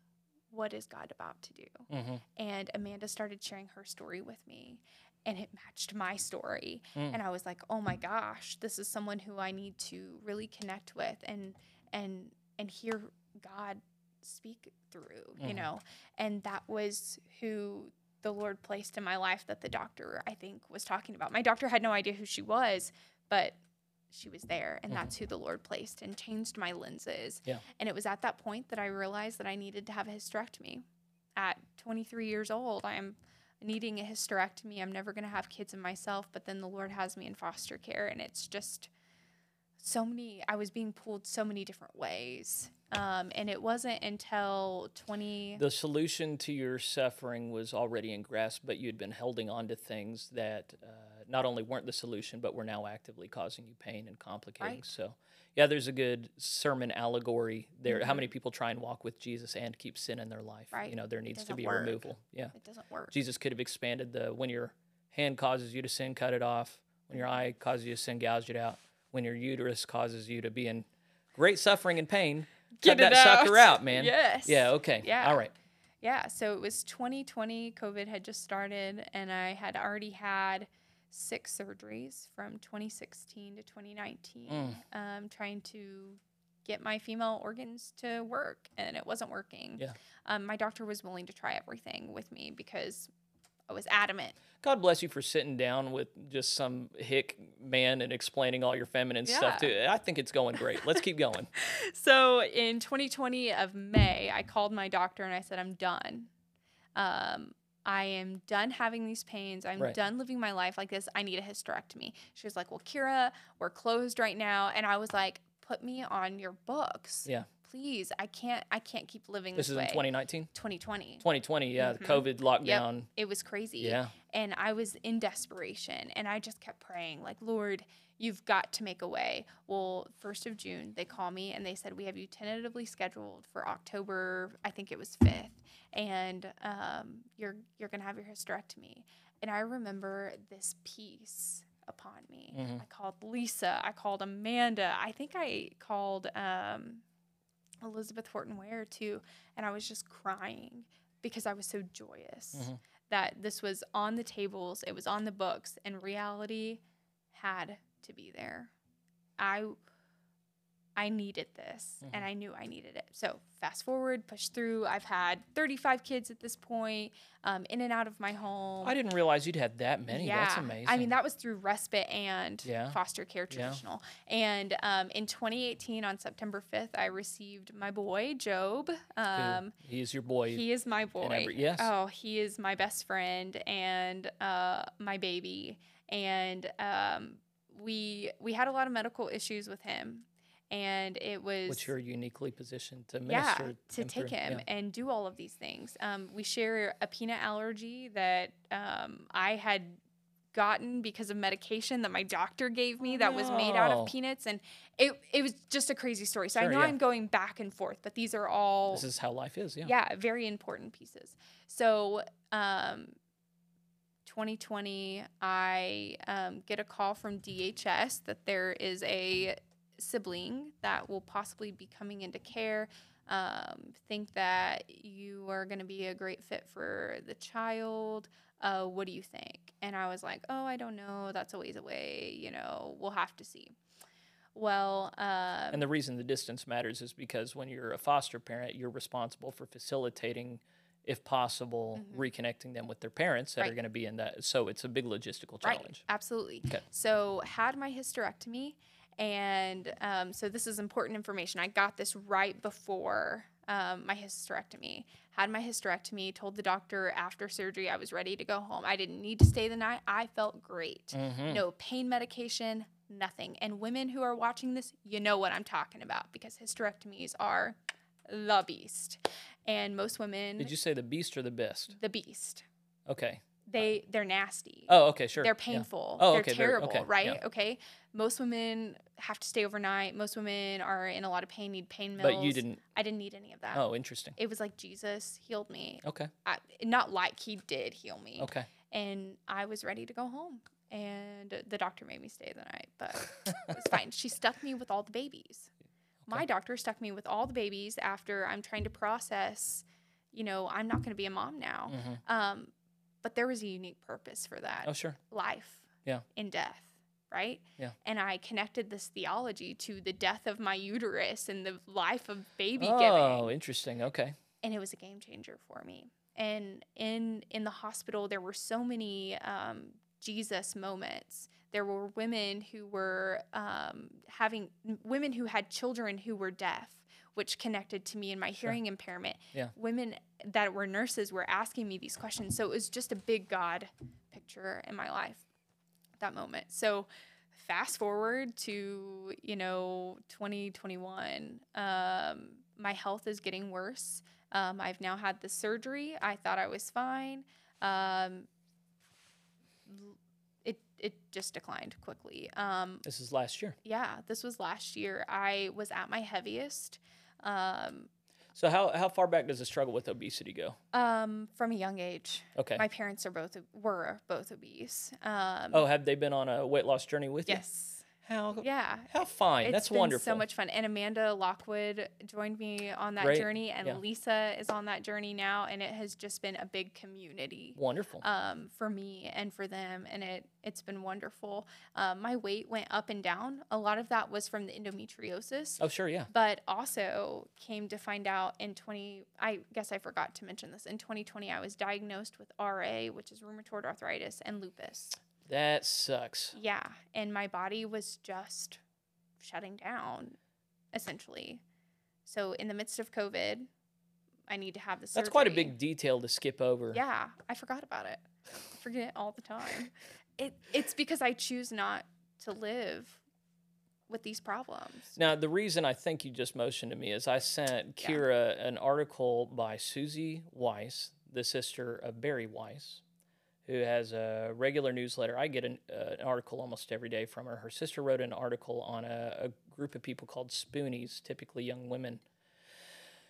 Speaker 2: What is God about to do?
Speaker 1: Hmm
Speaker 2: and Amanda started sharing her story with me and it matched my story
Speaker 1: Mm.
Speaker 2: and I was like oh my gosh this is someone who I need to really connect with and and and hear God speak through you
Speaker 1: Mhm.
Speaker 2: know and that was who the Lord placed in my life that the doctor I think was talking about my doctor had no idea who she was but she was there and
Speaker 1: Mhm.
Speaker 2: that's who the Lord placed and changed my lenses
Speaker 1: Yeah.
Speaker 2: and it was at that point that I realized that I needed to have a hysterectomy at 23 years old, I'm needing a hysterectomy. I'm never going to have kids in myself, but then the Lord has me in foster care, and it's just so many i was being pulled so many different ways um, and it wasn't until 20
Speaker 1: the solution to your suffering was already in grasp but you'd been holding on to things that uh, not only weren't the solution but were now actively causing you pain and complicating
Speaker 2: Right.
Speaker 1: so yeah there's a good sermon allegory there how many people try and walk with jesus and keep sin in their life
Speaker 2: Mm-hmm. Right.
Speaker 1: you know there needs to be
Speaker 2: work.
Speaker 1: a removal yeah
Speaker 2: it doesn't work
Speaker 1: jesus could have expanded the when your hand causes you to sin cut it off when your eye causes you to sin gouge it out when your uterus causes you to be in great suffering and pain
Speaker 2: Get
Speaker 1: cut that sucker
Speaker 2: out.
Speaker 1: out man
Speaker 2: Yes.
Speaker 1: yeah okay
Speaker 2: Yeah.
Speaker 1: all right
Speaker 2: Yeah, so it was 2020, COVID had just started, and I had already had six surgeries from 2016 to 2019,
Speaker 1: Mm.
Speaker 2: um, trying to get my female organs to work, and it wasn't working.
Speaker 1: Yeah.
Speaker 2: Um, my doctor was willing to try everything with me because I was adamant.
Speaker 1: God bless you for sitting down with just some hick man and explaining all your feminine stuff to. I think it's going great. Let's keep going. [LAUGHS]
Speaker 2: So in 2020 of May, I called my doctor and I said, I'm done. Um, I am done having these pains. I'm
Speaker 1: Right.
Speaker 2: done living my life like this. I need a hysterectomy. She was like, Well, Kira, we're closed right now. And I was like, Put me on your books.
Speaker 1: Yeah.
Speaker 2: Please. I can't I can't keep living
Speaker 1: This
Speaker 2: this,
Speaker 1: is
Speaker 2: way.
Speaker 1: in 2019,
Speaker 2: 2020.
Speaker 1: 2020. Yeah, the
Speaker 2: Mhm.
Speaker 1: COVID lockdown. Yep.
Speaker 2: It was crazy.
Speaker 1: Yeah.
Speaker 2: And I was in desperation and I just kept praying, like, Lord, you've got to make a way. Well, 1st of June, they call me and they said, We have you tentatively scheduled for October, I think it was 5th, and um, you're, you're going to have your hysterectomy. And I remember this peace upon me.
Speaker 1: Mhm.
Speaker 2: I called Lisa, I called Amanda, I think I called um, Elizabeth Horton Ware too. And I was just crying because I was so joyous
Speaker 1: Mhm.
Speaker 2: that this was on the tables, it was on the books, and reality had to be there. I I needed this and
Speaker 1: Mhm.
Speaker 2: I knew I needed it. So fast forward, push through. I've had 35 kids at this point, um, in and out of my home.
Speaker 1: I didn't realize you'd had that many. That's amazing.
Speaker 2: I mean, that was through respite and
Speaker 1: Yeah.
Speaker 2: foster care
Speaker 1: Yeah.
Speaker 2: traditional. And um, in 2018, on September 5th, I received my boy, Job. Um,
Speaker 1: he is your boy.
Speaker 2: he is my boy.
Speaker 1: every- yes.
Speaker 2: Oh, he is my best friend and uh, my baby. And um, we we had a lot of medical issues with him, and it was
Speaker 1: which you're uniquely positioned to
Speaker 2: yeah
Speaker 1: minister
Speaker 2: to
Speaker 1: him
Speaker 2: take
Speaker 1: through.
Speaker 2: him
Speaker 1: Yeah.
Speaker 2: and do all of these things. Um, we share a peanut allergy that um, I had gotten because of medication that my doctor gave me that was made out of peanuts and it it was just a crazy story. So
Speaker 1: Sure,
Speaker 2: I know
Speaker 1: yeah.
Speaker 2: I'm going back and forth, but these are all
Speaker 1: This is how life is. Yeah.
Speaker 2: yeah, very important pieces. So, um, 2020, I um, get a call from DHS that there is a sibling that will possibly be coming into care. Um, think that you are going to be a great fit for the child. Uh, what do you think? And I was like, oh, I don't know. That's a ways away. You know, we'll have to see. Well, um,
Speaker 1: And the reason the distance matters is because when you're a foster parent, you're responsible for facilitating, if possible, reconnecting them with their parents that are
Speaker 2: Mm-hmm.
Speaker 1: Going to be in that. So it's a big logistical challenge.
Speaker 2: Right, absolutely.
Speaker 1: Okay.
Speaker 2: So had my hysterectomy, and um, so this is important information. I got this right before um, my hysterectomy. Had my hysterectomy. Told the doctor after surgery I was ready to go home. I didn't need to stay the night. I felt great.
Speaker 1: Mhm.
Speaker 2: No pain medication, nothing. And women who are watching this, you know what I'm talking about because hysterectomies are the beast. And most women,
Speaker 1: Did you say the beast or the best?
Speaker 2: the beast.
Speaker 1: Okay.
Speaker 2: They they're nasty.
Speaker 1: Oh, okay, sure.
Speaker 2: They're
Speaker 1: Yeah.
Speaker 2: painful.
Speaker 1: Oh,
Speaker 2: they're
Speaker 1: okay,
Speaker 2: terrible,
Speaker 1: okay,
Speaker 2: right?
Speaker 1: yeah.
Speaker 2: Okay. Most women have to stay overnight. Most women are in a lot of pain, need pain mills.
Speaker 1: But you didn't.
Speaker 2: I didn't need any of that.
Speaker 1: Oh, interesting.
Speaker 2: It was like Jesus healed me.
Speaker 1: Okay.
Speaker 2: I, not like he did heal me.
Speaker 1: Okay.
Speaker 2: And I was ready to go home. And the doctor made me stay the night, but it was [LAUGHS] fine. She stuck me with all the babies. My doctor stuck me with all the babies after I'm trying to process, you know, I'm not going to be a mom now.
Speaker 1: hmm
Speaker 2: Um, but there was a unique purpose for that
Speaker 1: Oh, sure.
Speaker 2: life
Speaker 1: Yeah.
Speaker 2: in death, right?
Speaker 1: Yeah.
Speaker 2: And I connected this theology to the death of my uterus and the life of baby
Speaker 1: Oh,
Speaker 2: giving.
Speaker 1: Oh, interesting. Okay.
Speaker 2: And it was a game changer for me. And in in the hospital, there were so many um, Jesus moments. There were women who were um, having women who had children who were deaf, which connected to me and my
Speaker 1: Sure.
Speaker 2: hearing impairment.
Speaker 1: Yeah.
Speaker 2: Women that were nurses were asking me these questions. So it was just a big God picture in my life that moment. So fast forward to you know 2021 um, my health is getting worse um, i've now had the surgery i thought i was fine um, it, just declined quickly um,
Speaker 1: this is last year
Speaker 2: yeah this was last year i was at my heaviest um,
Speaker 1: so how, how far back does the struggle with obesity go?
Speaker 2: Um, from a young age.
Speaker 1: Okay.
Speaker 2: My parents are both were both obese. Um,
Speaker 1: oh, have they been on a weight loss journey with
Speaker 2: yes.
Speaker 1: you?
Speaker 2: Yes.
Speaker 1: How
Speaker 2: yeah.
Speaker 1: How fine.
Speaker 2: It's
Speaker 1: That's
Speaker 2: been
Speaker 1: wonderful.
Speaker 2: So much fun. And Amanda Lockwood joined me on that
Speaker 1: Great.
Speaker 2: journey, and
Speaker 1: Yeah.
Speaker 2: Lisa is on that journey now, and it has just been a big community.
Speaker 1: Wonderful.
Speaker 2: Um, for me and for them, and it it's been wonderful. Um, my weight went up and down. A lot of that was from the endometriosis.
Speaker 1: oh, sure, yeah.
Speaker 2: but also came to find out in 20 i guess i forgot to mention this in 2020 i was diagnosed with ra which is rheumatoid arthritis and lupus
Speaker 1: That sucks.
Speaker 2: yeah and my body was just shutting down essentially so in the midst of covid i need to have this
Speaker 1: That's quite a big detail to skip over.
Speaker 2: yeah i forgot about it I forget it all the time [LAUGHS] it, it's because i choose not to live with these problems
Speaker 1: Now, the reason I think you just motioned to me is I sent
Speaker 2: Yeah.
Speaker 1: Kira an article by Suzy Weiss, the sister of Bari Weiss, who has a regular newsletter. I get an, uh, an article almost every day from her. Her sister wrote an article on a, a group of people called Spoonies, typically young women,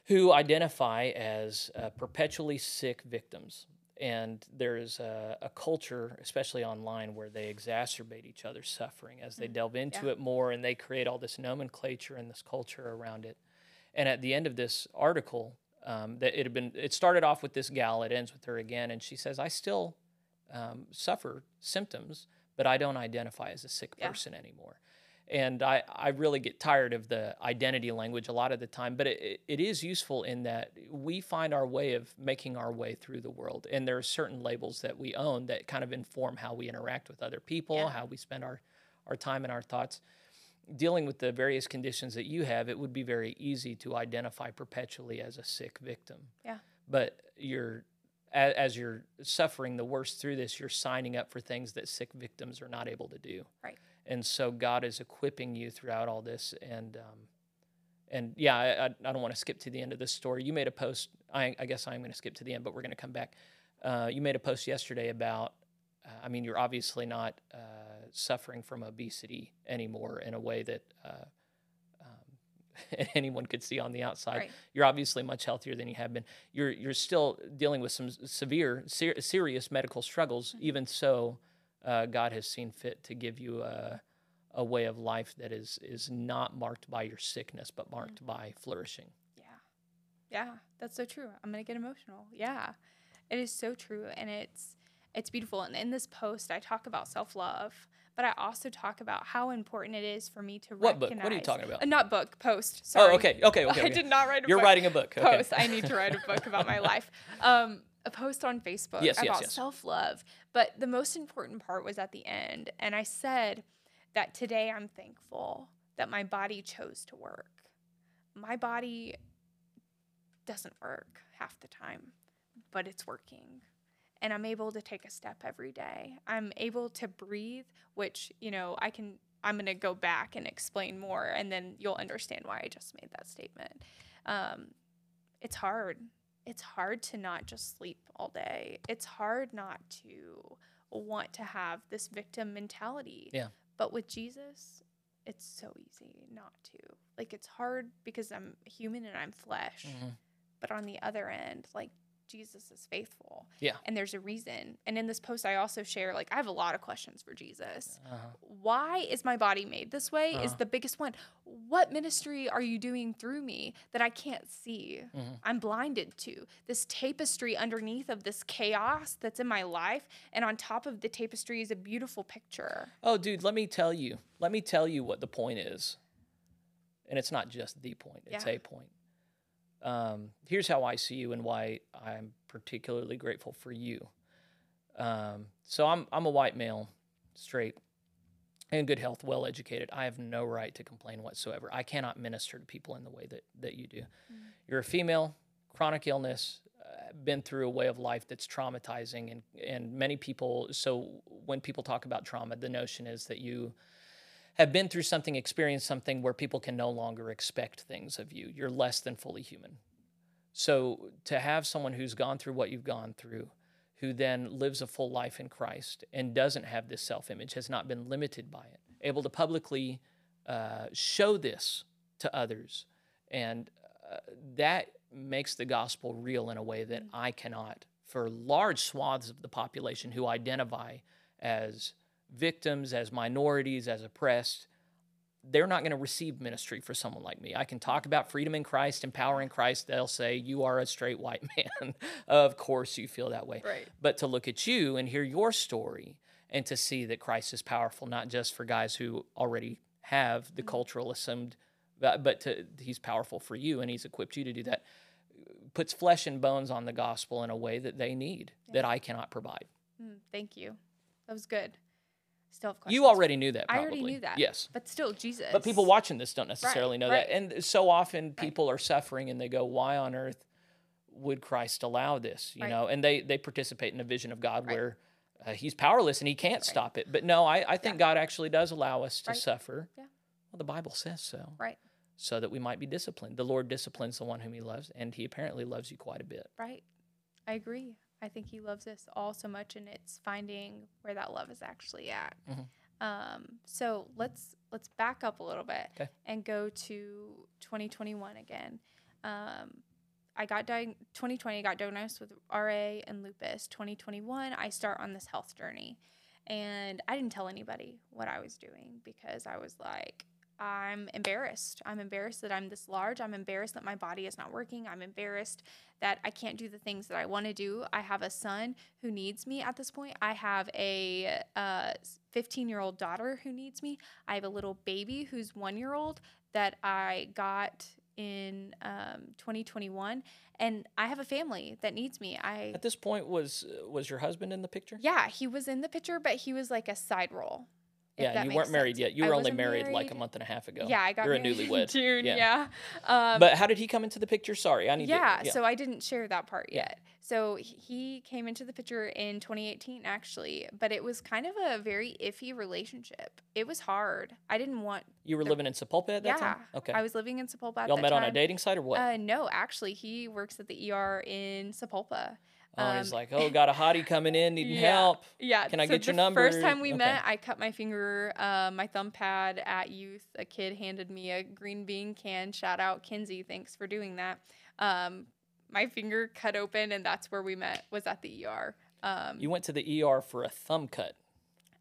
Speaker 1: who identify as uh, perpetually sick victims. And there is a, a culture, especially online, where they exacerbate each other's suffering as they delve into
Speaker 2: Yeah.
Speaker 1: it more and they create all this nomenclature and this culture around it. And at the end of this article, um, that it had been, it started off with this gal, it ends with her again, and she says, I still um, suffer symptoms, but I don't identify as a sick
Speaker 2: Yeah.
Speaker 1: person anymore. And I, I really get tired of the identity language a lot of the time, but it, it- is useful in that we find our way of making our way through the world. And there are certain labels that we own that kind of inform how we interact with other people,
Speaker 2: Yeah.
Speaker 1: how we spend our, our time and our thoughts. Dealing with the various conditions that you have, it would be very easy to identify perpetually as a sick victim
Speaker 2: yeah
Speaker 1: but you're as, as you're suffering the worst through this you're signing up for things that sick victims are not able to do.
Speaker 2: Right.
Speaker 1: and so god is equipping you throughout all this. And um, and yeah I, I, don't want to skip to the end of this story. You made a post i, I guess i'm going to skip to the end but we're going to come back. Uh, you made a post yesterday about uh, i mean you're obviously not uh, suffering from obesity anymore in a way that uh, [LAUGHS] anyone could see on the outside
Speaker 2: Right.
Speaker 1: you're obviously much healthier than you have been. You're you're still dealing with some severe, ser- serious medical struggles. Even so, uh, God has seen fit to give you a, a way of life that is is not marked by your sickness, but marked by flourishing.
Speaker 2: Yeah. Yeah, that's so true. I'm going to get emotional. Yeah. It is so true and it's it's beautiful and in this post I talk about self-love, but I also talk about how important it is for me to write.
Speaker 1: What book? What are you talking about?
Speaker 2: Uh, not book, post. Sorry.
Speaker 1: Oh, okay, okay, okay. [LAUGHS]
Speaker 2: I did not write a book.
Speaker 1: You're
Speaker 2: book.
Speaker 1: writing a book. Okay.
Speaker 2: Post. I need to write a book about my life. [LAUGHS] Um a post on Facebook
Speaker 1: Yes, yes,
Speaker 2: about
Speaker 1: yes.
Speaker 2: self-love, but the most important part was at the end and I said that today I'm thankful that my body chose to work. My body doesn't work half the time, but it's working. And I'm able to take a step every day. I'm able to breathe, which, you know, I can, I'm going to go back and explain more, and then you'll understand why I just made that statement. Um, it's hard. It's hard to not just sleep all day. It's hard not to want to have this victim mentality.
Speaker 1: Yeah.
Speaker 2: But with Jesus, it's so easy not to. Like it's hard because I'm human and I'm flesh.
Speaker 1: Mhm.
Speaker 2: But on the other end, like Jesus is faithful.
Speaker 1: Yeah.
Speaker 2: And there's a reason. And in this post I also share like I have a lot of questions for Jesus.
Speaker 1: Uh-huh.
Speaker 2: Why is my body made this way? Is
Speaker 1: Uh-huh.
Speaker 2: the biggest one. What ministry are you doing through me that I can't see?
Speaker 1: Mhm.
Speaker 2: I'm blinded to. This tapestry underneath of this chaos that's in my life and on top of the tapestry is a beautiful picture.
Speaker 1: Oh, dude, let me tell you. Let me tell you what the point is. And it's not just the point, it's
Speaker 2: Yeah.
Speaker 1: a point. Um, here's how I see you and why I'm particularly grateful for you. Um, so I'm I'm a white male, straight, in good health, well educated. I have no right to complain whatsoever. I cannot minister to people in the way that that you do. You're a female, chronic illness, uh, been through a way of life that's traumatizing, and and many people. So when people talk about trauma, the notion is that you have been through something, experienced something where people can no longer expect things of you. You're less than fully human. So to have someone who's gone through what you've gone through, who then lives a full life in Christ and doesn't have this self image, has not been limited by it, able to publicly uh, show this to others. And uh, that makes the gospel real in a way that I cannot for large swaths of the population who identify as victims, as minorities, as oppressed, they're not going to receive ministry for someone like me. I can talk about freedom in Christ and power in Christ. They'll say, You are a straight white [LAUGHS] man. of course, you feel that way.
Speaker 2: Right.
Speaker 1: But to look at you and hear your story and to see that Christ is powerful, not just for guys who already have the mm-hmm. cultural assumed, but to, he's powerful for you and he's equipped you to do that, puts flesh and bones on the gospel in a way that they need yeah. that I cannot provide.
Speaker 2: Mm, thank you. That was good. Still have
Speaker 1: questions. You already knew that.
Speaker 2: Probably. I already knew that.
Speaker 1: Yes.
Speaker 2: But still, Jesus.
Speaker 1: But people watching this don't necessarily right, know right. that. And so often people right. are suffering and they go, why on earth would Christ allow this? You know, and they, they participate in a vision of God where uh, he's powerless and he can't stop it. But no, I, I think yeah. God actually does allow us to suffer. Yeah. Well, the Bible says so.
Speaker 2: Right.
Speaker 1: So that we might be disciplined. The Lord disciplines the one whom he loves, and he apparently loves you quite a bit.
Speaker 2: Right. I agree. I think he loves us all so much, and it's finding where that love is actually at. Mm-hmm. Um, so let's let's back up a little bit okay. and go to 2021 again. Um, I got diagnosed 2020. I got diagnosed with RA and lupus. 2021, I start on this health journey, and I didn't tell anybody what I was doing because I was like, I'm embarrassed. I'm embarrassed that I'm this large. I'm embarrassed that my body is not working. I'm embarrassed that I can't do the things that I want to do. I have a son who needs me at this point. I have a 15 uh, year old daughter who needs me. I have a little baby who's one year old that I got in um, 2021 and i have a family that needs me i
Speaker 1: at this point was was your husband in the picture
Speaker 2: yeah he was in the picture but he was like a side role
Speaker 1: yeah, you weren't married yet. You were only married, married, like a month and a half ago.
Speaker 2: Yeah, I got
Speaker 1: You're
Speaker 2: married
Speaker 1: a [LAUGHS] newlywed.
Speaker 2: June, yeah. yeah.
Speaker 1: Um, but how did he come into the picture? Sorry, I need
Speaker 2: yeah,
Speaker 1: to, yeah.
Speaker 2: so I didn't share that part yeah. yet. So he came into the picture in 2018, actually, but it was kind of a very iffy relationship. It was hard. I didn't want.
Speaker 1: You were the, living in Sapulpa at that
Speaker 2: yeah,
Speaker 1: time?
Speaker 2: Okay. I was living in Sapulpa at
Speaker 1: Y'all met
Speaker 2: time.
Speaker 1: on a dating site or what?
Speaker 2: Uh, no, actually, he works at the ER in Sapulpa.
Speaker 1: Oh, um, he's like, oh, got a hottie coming in, needing
Speaker 2: yeah,
Speaker 1: help.
Speaker 2: Yeah.
Speaker 1: Can I
Speaker 2: so
Speaker 1: get your number?
Speaker 2: First time we okay. met, I cut my finger, uh, my thumb pad at youth. A kid handed me a green bean can. Shout out Kinsey, thanks for doing that. Um, my finger cut open, and that's where we met. Was at the ER. Um,
Speaker 1: you went to the ER for a thumb cut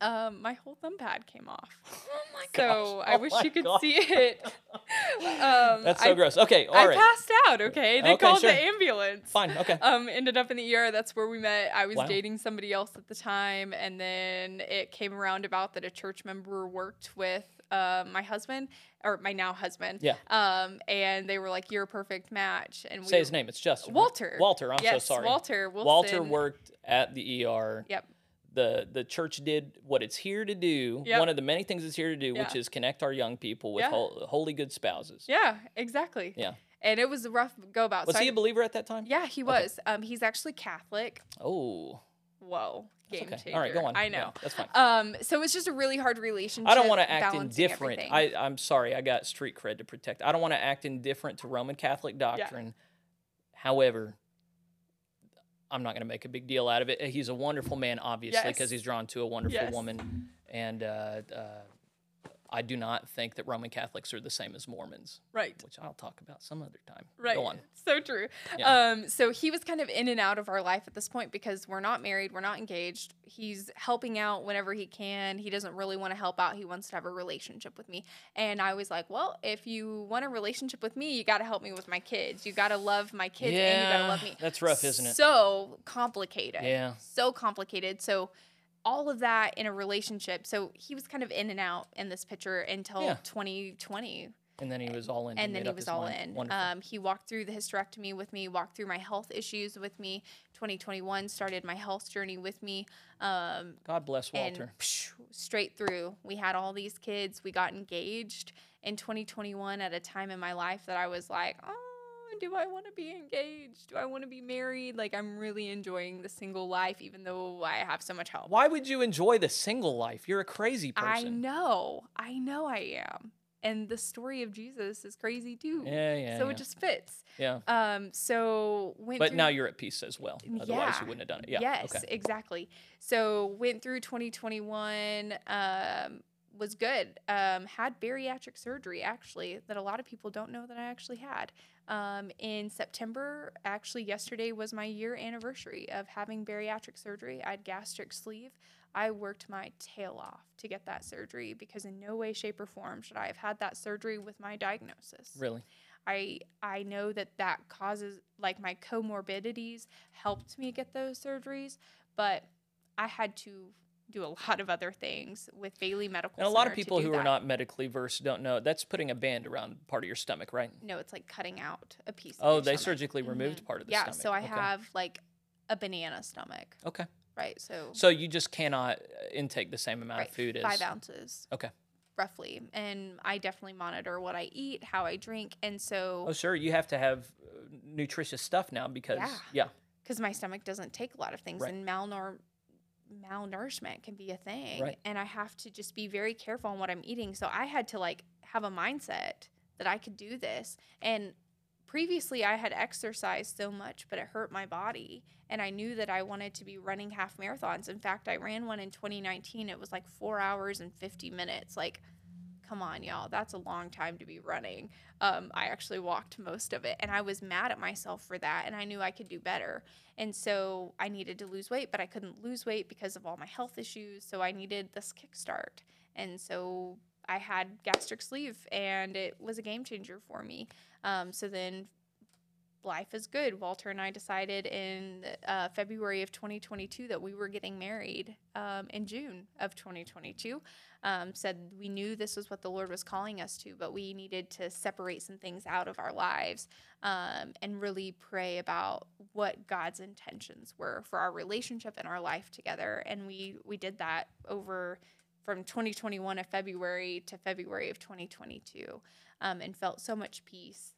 Speaker 2: um, my whole thumb pad came off. [LAUGHS]
Speaker 1: Oh my
Speaker 2: god! So I oh wish you could see it. [LAUGHS]
Speaker 1: um, That's so I, gross. Okay, all
Speaker 2: I
Speaker 1: right.
Speaker 2: passed out. Okay, they
Speaker 1: okay,
Speaker 2: called
Speaker 1: sure.
Speaker 2: the ambulance.
Speaker 1: Fine. Okay.
Speaker 2: Um, ended up in the ER. That's where we met. I was wow. dating somebody else at the time, and then it came around about that a church member worked with uh, my husband or my now husband.
Speaker 1: Yeah.
Speaker 2: Um, and they were like, "You're a perfect match." And
Speaker 1: say his name. It's Justin.
Speaker 2: Walter.
Speaker 1: Walter. I'm
Speaker 2: yes,
Speaker 1: so sorry.
Speaker 2: Walter. Wilson.
Speaker 1: Walter worked at the ER.
Speaker 2: Yep
Speaker 1: the the church did what it's here to do. Yep. One of the many things it's here to do, yeah. which is connect our young people with yeah. ho- holy good spouses.
Speaker 2: Yeah, exactly.
Speaker 1: Yeah.
Speaker 2: And it was a rough go about.
Speaker 1: Was
Speaker 2: so
Speaker 1: he
Speaker 2: I,
Speaker 1: a believer at that time?
Speaker 2: Yeah, he was. Okay. Um, he's actually Catholic.
Speaker 1: Oh.
Speaker 2: Whoa. Game
Speaker 1: okay.
Speaker 2: changer.
Speaker 1: All right, go on.
Speaker 2: I know. Yeah,
Speaker 1: that's fine.
Speaker 2: Um, so it's just a really hard relationship.
Speaker 1: I don't want to act indifferent.
Speaker 2: Everything.
Speaker 1: I, I'm sorry, I got street cred to protect. I don't want to act indifferent to Roman Catholic doctrine. However, I'm not going to make a big deal out of it. He's a wonderful man, obviously, because yes. he's drawn to a wonderful yes. woman, and uh, uh, I do not think that Roman Catholics are the same as Mormons.
Speaker 2: Right.
Speaker 1: Which I'll talk about some other time.
Speaker 2: Right.
Speaker 1: Go on.
Speaker 2: So true. Yeah. Um, so he was kind of in and out of our life at this point because we're not married, we're not engaged. He's helping out whenever he can. He doesn't really want to help out. He wants to have a relationship with me. And I was like, well, if you want a relationship with me, you got to help me with my kids. You got to love my kids
Speaker 1: yeah,
Speaker 2: and you got to love me.
Speaker 1: That's rough, isn't it?
Speaker 2: So complicated.
Speaker 1: Yeah.
Speaker 2: So complicated. So all of that in a relationship. So he was kind of in and out in this picture until yeah. 2020.
Speaker 1: And then he was all in.
Speaker 2: And then he was all
Speaker 1: mind.
Speaker 2: in. Um, he walked through the hysterectomy with me, walked through my health issues with me. 2021 started my health journey with me. Um,
Speaker 1: God bless Walter.
Speaker 2: Psh, straight through. We had all these kids. We got engaged in 2021 at a time in my life that I was like, oh, do I want to be engaged? Do I want to be married? Like, I'm really enjoying the single life, even though I have so much help.
Speaker 1: Why would you enjoy the single life? You're a crazy person.
Speaker 2: I know. I know I am. And the story of Jesus is crazy too.
Speaker 1: Yeah, yeah.
Speaker 2: So
Speaker 1: yeah.
Speaker 2: it just fits.
Speaker 1: yeah.
Speaker 2: Um, so went
Speaker 1: But
Speaker 2: through-
Speaker 1: now you're at peace as well. Otherwise,
Speaker 2: Yeah.
Speaker 1: you wouldn't have done it. Yeah.
Speaker 2: Yes,
Speaker 1: Okay.
Speaker 2: exactly. So went through 2021. Um, was good. Um, had bariatric surgery actually that a lot of people don't know that I actually had. Um, in September, actually yesterday was my year anniversary of having bariatric surgery. I had gastric sleeve. I worked my tail off to get that surgery because in no way, shape, or form should I have had that surgery with my diagnosis.
Speaker 1: Really.
Speaker 2: I I know that that causes like my comorbidities helped me get those surgeries, but I had to do a lot of other things with Bailey Medical.
Speaker 1: And a lot of
Speaker 2: Center
Speaker 1: people who are not medically versed don't know that's putting a band around part of your stomach, right?
Speaker 2: No, it's like cutting out a piece. of
Speaker 1: Oh, they
Speaker 2: stomach.
Speaker 1: surgically removed
Speaker 2: Mhm.
Speaker 1: part of the
Speaker 2: yeah,
Speaker 1: stomach.
Speaker 2: Yeah, so I
Speaker 1: Okay.
Speaker 2: have like a banana stomach,
Speaker 1: Okay.
Speaker 2: right? So,
Speaker 1: So you just cannot uh, intake the same amount
Speaker 2: right,
Speaker 1: of food as
Speaker 2: five ounces.
Speaker 1: Okay.
Speaker 2: Roughly, and I definitely monitor what I eat, how I drink, and so
Speaker 1: Oh, sure. You have to have uh, nutritious stuff now because
Speaker 2: Yeah.
Speaker 1: yeah.
Speaker 2: because my stomach doesn't take a lot of things
Speaker 1: Right.
Speaker 2: and malnor- malnourishment can be a thing
Speaker 1: Right.
Speaker 2: and i have to just be very careful on what i'm eating. So i had to like have a mindset that i could do this. And previously i had exercised so much but it hurt my body and i knew that i wanted to be running half marathons. In fact i ran one in 2019 it was like four hours and 50 minutes. Like come on y'all that's a long time to be running um, i actually walked most of it and i was mad at myself for that and i knew i could do better and so i needed to lose weight but i couldn't lose weight because of all my health issues so i needed this kickstart and so i had gastric sleeve and it was a game changer for me um, so then life is good. Walter and I decided in uh, February of 2022 that we were getting married um, in June of 2022. Um, said we knew this was what the Lord was calling us to, but we needed to separate some things out of our lives um, and really pray about what God's intentions were for our relationship and our life together. And we we did that over from 2021 of February to February of 2022, um, and felt so much peace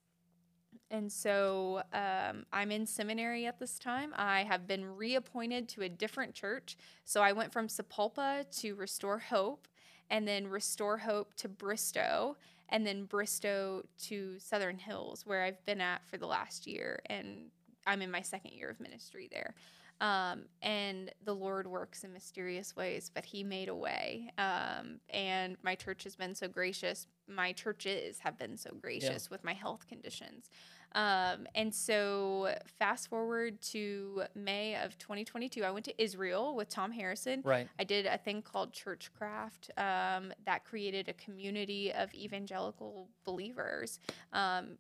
Speaker 2: and so um, I'm in seminary at this time. I have been reappointed to a different church. So I went from Sapulpa to Restore Hope, and then Restore Hope to Bristow, and then Bristow to Southern Hills, where I've been at for the last year. And I'm in my second year of ministry there. Um, and the Lord works in mysterious ways, but He made a way. Um, and my church has been so gracious. My churches have been so gracious with my health conditions. Um, and so, fast forward to May of 2022, I went to Israel with Tom Harrison.
Speaker 1: Right.
Speaker 2: I did a thing called Churchcraft um, that created a community of evangelical believers. Um,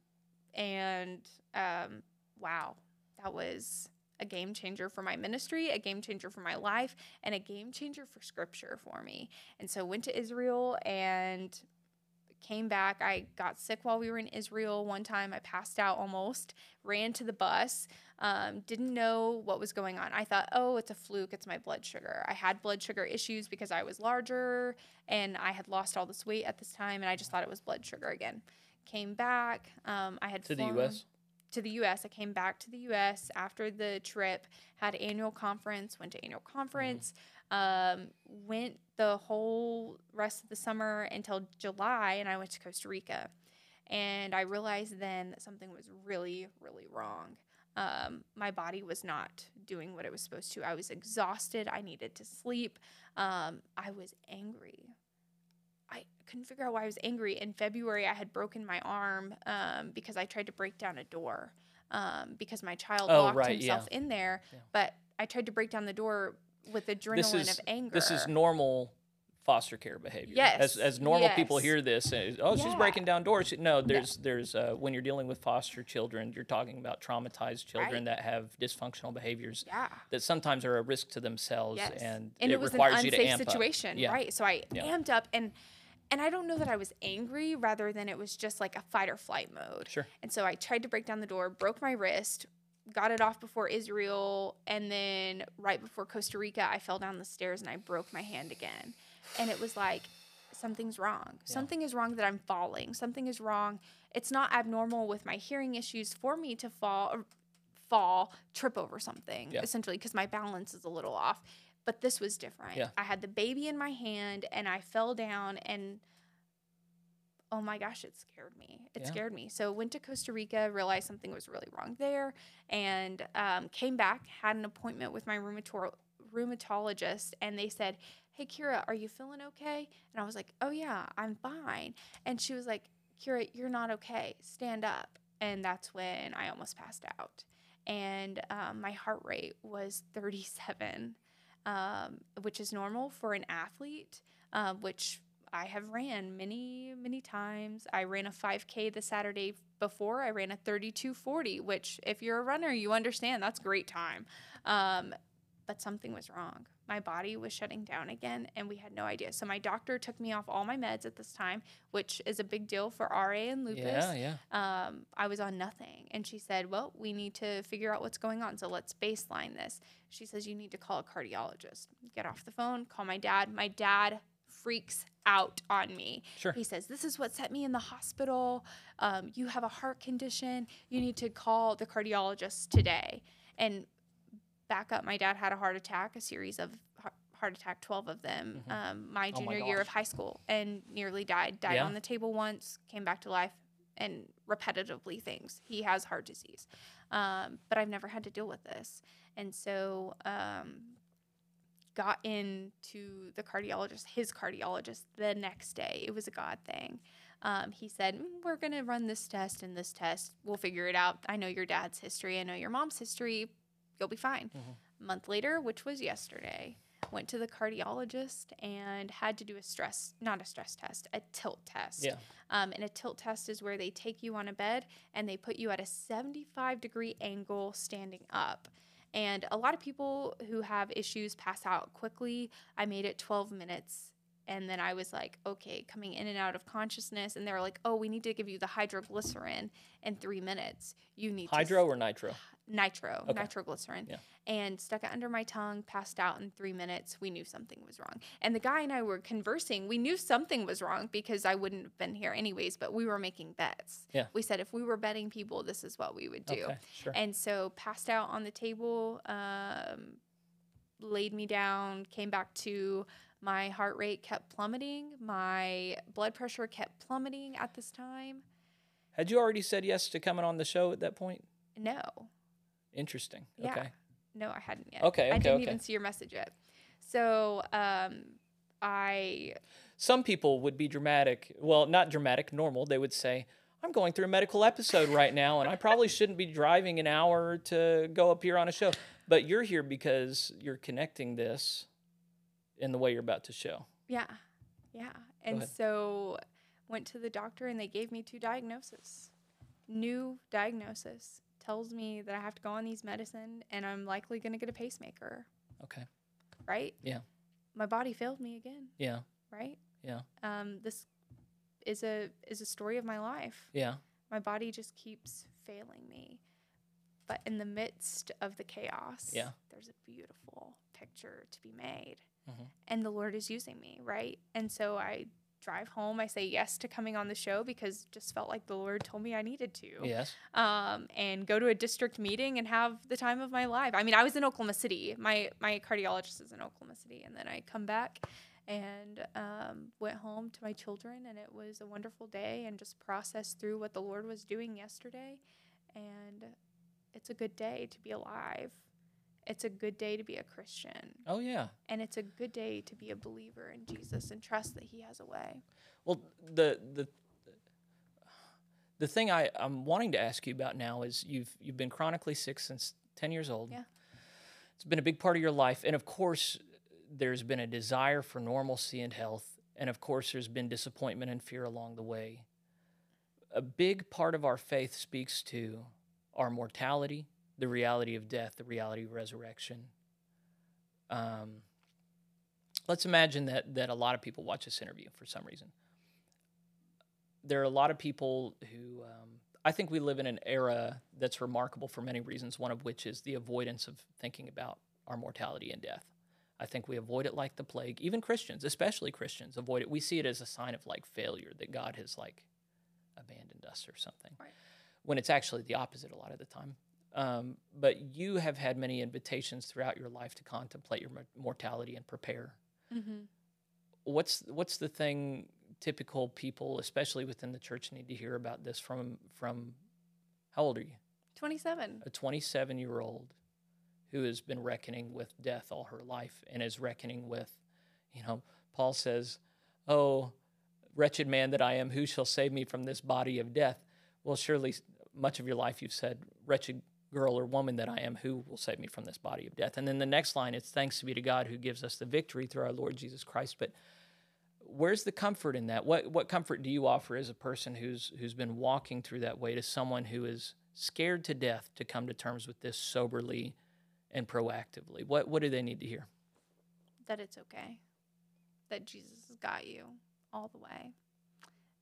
Speaker 2: and um, wow, that was a game changer for my ministry, a game changer for my life, and a game changer for scripture for me. And so, went to Israel and came back. I got sick while we were in Israel one time. I passed out almost, ran to the bus, um, didn't know what was going on. I thought, oh, it's a fluke, it's my blood sugar. I had blood sugar issues because I was larger and I had lost all this weight at this time, and I just thought it was blood sugar again. Came back. Um, I had
Speaker 1: To the U.S.
Speaker 2: to the US. I came back to the US after the trip, had annual conference, went to annual conference, um, went the whole rest of the summer until July, and I went to Costa Rica. And I realized then that something was really, really wrong. Um, my body was not doing what it was supposed to. I was exhausted. I needed to sleep. Um, I was angry. I couldn't figure out why I was angry. In February, I had broken my arm um, because I tried to break down a door um, because my child
Speaker 1: Oh,
Speaker 2: locked
Speaker 1: right,
Speaker 2: himself
Speaker 1: yeah.
Speaker 2: in there.
Speaker 1: Yeah.
Speaker 2: But I tried to break down the door with adrenaline
Speaker 1: is
Speaker 2: of anger.
Speaker 1: this is normal foster care behavior.
Speaker 2: Yes,
Speaker 1: As as normal people hear this, and, oh, she's breaking down doors. No, there's there's uh, when you're dealing with foster children, you're talking about traumatized children that have dysfunctional behaviors
Speaker 2: yeah.
Speaker 1: that sometimes are a risk to themselves,
Speaker 2: Yes.
Speaker 1: and,
Speaker 2: and
Speaker 1: it,
Speaker 2: it, was
Speaker 1: requires
Speaker 2: an
Speaker 1: you to amp up.
Speaker 2: situation,
Speaker 1: Yeah.
Speaker 2: right? So I
Speaker 1: Yeah.
Speaker 2: amped up and and I don't know that I was angry rather than it was just like a fight or flight mode.
Speaker 1: Sure.
Speaker 2: And so I tried to break down the door, broke my wrist, got it off before Israel, and then right before Costa Rica, I fell down the stairs and I broke my hand again. And it was like something's wrong. Yeah. Something is wrong that I'm falling. Something is wrong. It's not abnormal with my hearing issues for me to fall er, fall, trip over something yeah. essentially because my balance is a little off. But this was different. Yeah. I had the baby in my hand and I fell down and oh my gosh, it scared me. It yeah. scared me. So went to Costa Rica, realized something was really wrong there, and um, came back, had an appointment with my rheumator- rheumatologist, and they said, "Hey, Kira, are you feeling okay?" And I was like, "Oh yeah, I'm fine." And she was like, "Kira, you're not okay. Stand up." And that's when I almost passed out, and um, my heart rate was 37, um, which is normal for an athlete, uh, which I have ran many, many times. I ran a 5K the Saturday before. I ran a 3240, which, if you're a runner, you understand that's great time. Um, but something was wrong. My body was shutting down again, and we had no idea. So my doctor took me off all my meds at this time, which is a big deal for RA and lupus.
Speaker 1: Yeah,
Speaker 2: yeah. Um, I was on nothing, and she said, "Well, we need to figure out what's going on. So let's baseline this." She says, "You need to call a cardiologist. Get off the phone. Call my dad. My dad freaks out on me.
Speaker 1: Sure.
Speaker 2: He says, This is what set me in the hospital. Um, you have a heart condition. You need to call the cardiologist today. And back up, my dad had a heart attack, a series of heart attack, 12 of them, mm-hmm. um, my junior oh my year of high school, and nearly died. Died yeah. on the table once, came back to life, and repetitively things. He has heart disease. Um, but I've never had to deal with this. And so um, in to the cardiologist, his cardiologist, the next day. It was a God thing. Um, he said, mm, We're going to run this test and this test. We'll figure it out. I know your dad's history. I know your mom's history. You'll be fine. Mm-hmm. A month later, which was yesterday, went to the cardiologist and had to do a stress, not a stress test, a tilt test.
Speaker 1: Yeah.
Speaker 2: Um, and a tilt test is where they take you on a bed and they put you at a 75 degree angle standing up. And a lot of people who have issues pass out quickly. I made it 12 minutes. And then I was like, okay, coming in and out of consciousness. And they were like, oh, we need to give you the hydroglycerin in three minutes. You need
Speaker 1: hydro or nitro?
Speaker 2: Nitro, okay. nitroglycerin, yeah. and stuck it under my tongue, passed out in three minutes. We knew something was wrong. And the guy and I were conversing. We knew something was wrong because I wouldn't have been here anyways, but we were making bets.
Speaker 1: Yeah.
Speaker 2: We said if we were betting people, this is what we would do.
Speaker 1: Okay, sure.
Speaker 2: And so passed out on the table, um, laid me down, came back to my heart rate kept plummeting. My blood pressure kept plummeting at this time.
Speaker 1: Had you already said yes to coming on the show at that point?
Speaker 2: No.
Speaker 1: Interesting.
Speaker 2: Yeah.
Speaker 1: Okay.
Speaker 2: No, I hadn't yet.
Speaker 1: Okay. okay
Speaker 2: I didn't
Speaker 1: okay.
Speaker 2: even see your message yet. So um, I.
Speaker 1: Some people would be dramatic. Well, not dramatic, normal. They would say, I'm going through a medical episode right now, and I probably shouldn't be driving an hour to go up here on a show. But you're here because you're connecting this in the way you're about to show.
Speaker 2: Yeah. Yeah. And so went to the doctor and they gave me two diagnoses. New diagnosis tells me that I have to go on these medicine and I'm likely going to get a pacemaker.
Speaker 1: Okay.
Speaker 2: Right?
Speaker 1: Yeah.
Speaker 2: My body failed me again.
Speaker 1: Yeah.
Speaker 2: Right?
Speaker 1: Yeah.
Speaker 2: Um this is a is a story of my life.
Speaker 1: Yeah.
Speaker 2: My body just keeps failing me. But in the midst of the chaos,
Speaker 1: yeah.
Speaker 2: there's a beautiful picture to be made. Mm-hmm. And the Lord is using me, right? And so I drive home, I say yes to coming on the show because just felt like the Lord told me I needed to.
Speaker 1: Yes.
Speaker 2: Um, and go to a district meeting and have the time of my life. I mean, I was in Oklahoma City. My my cardiologist is in Oklahoma City, and then I come back and um, went home to my children, and it was a wonderful day, and just processed through what the Lord was doing yesterday, and it's a good day to be alive it's a good day to be a Christian.
Speaker 1: Oh yeah.
Speaker 2: And it's a good day to be a believer in Jesus and trust that he has a way.
Speaker 1: Well, the the the thing I, I'm wanting to ask you about now is you've you've been chronically sick since 10 years old.
Speaker 2: Yeah.
Speaker 1: It's been a big part of your life. And of course, there's been a desire for normalcy and health. And of course, there's been disappointment and fear along the way. A big part of our faith speaks to our mortality, the reality of death, the reality of resurrection. Um, let's imagine that that a lot of people watch this interview for some reason. There are a lot of people who um, I think we live in an era that's remarkable for many reasons. One of which is the avoidance of thinking about our mortality and death. I think we avoid it like the plague. Even Christians, especially Christians, avoid it. We see it as a sign of like failure that God has like abandoned us or something. Right. When it's actually the opposite a lot of the time. Um, but you have had many invitations throughout your life to contemplate your mortality and prepare. Mm-hmm. What's what's the thing typical people, especially within the church, need to hear about this from from how old are you?
Speaker 2: Twenty seven.
Speaker 1: A twenty seven year old who has been reckoning with death all her life and is reckoning with, you know, Paul says, "Oh, wretched man that I am, who shall save me from this body of death?" Well, surely much of your life you've said, "Wretched girl or woman that I am, who will save me from this body of death? And then the next line, it's thanks be to God who gives us the victory through our Lord Jesus Christ. But where's the comfort in that? What what comfort do you offer as a person who's who's been walking through that way to someone who is scared to death to come to terms with this soberly and proactively? What what do they need to hear?
Speaker 2: That it's okay. That Jesus has got you all the way.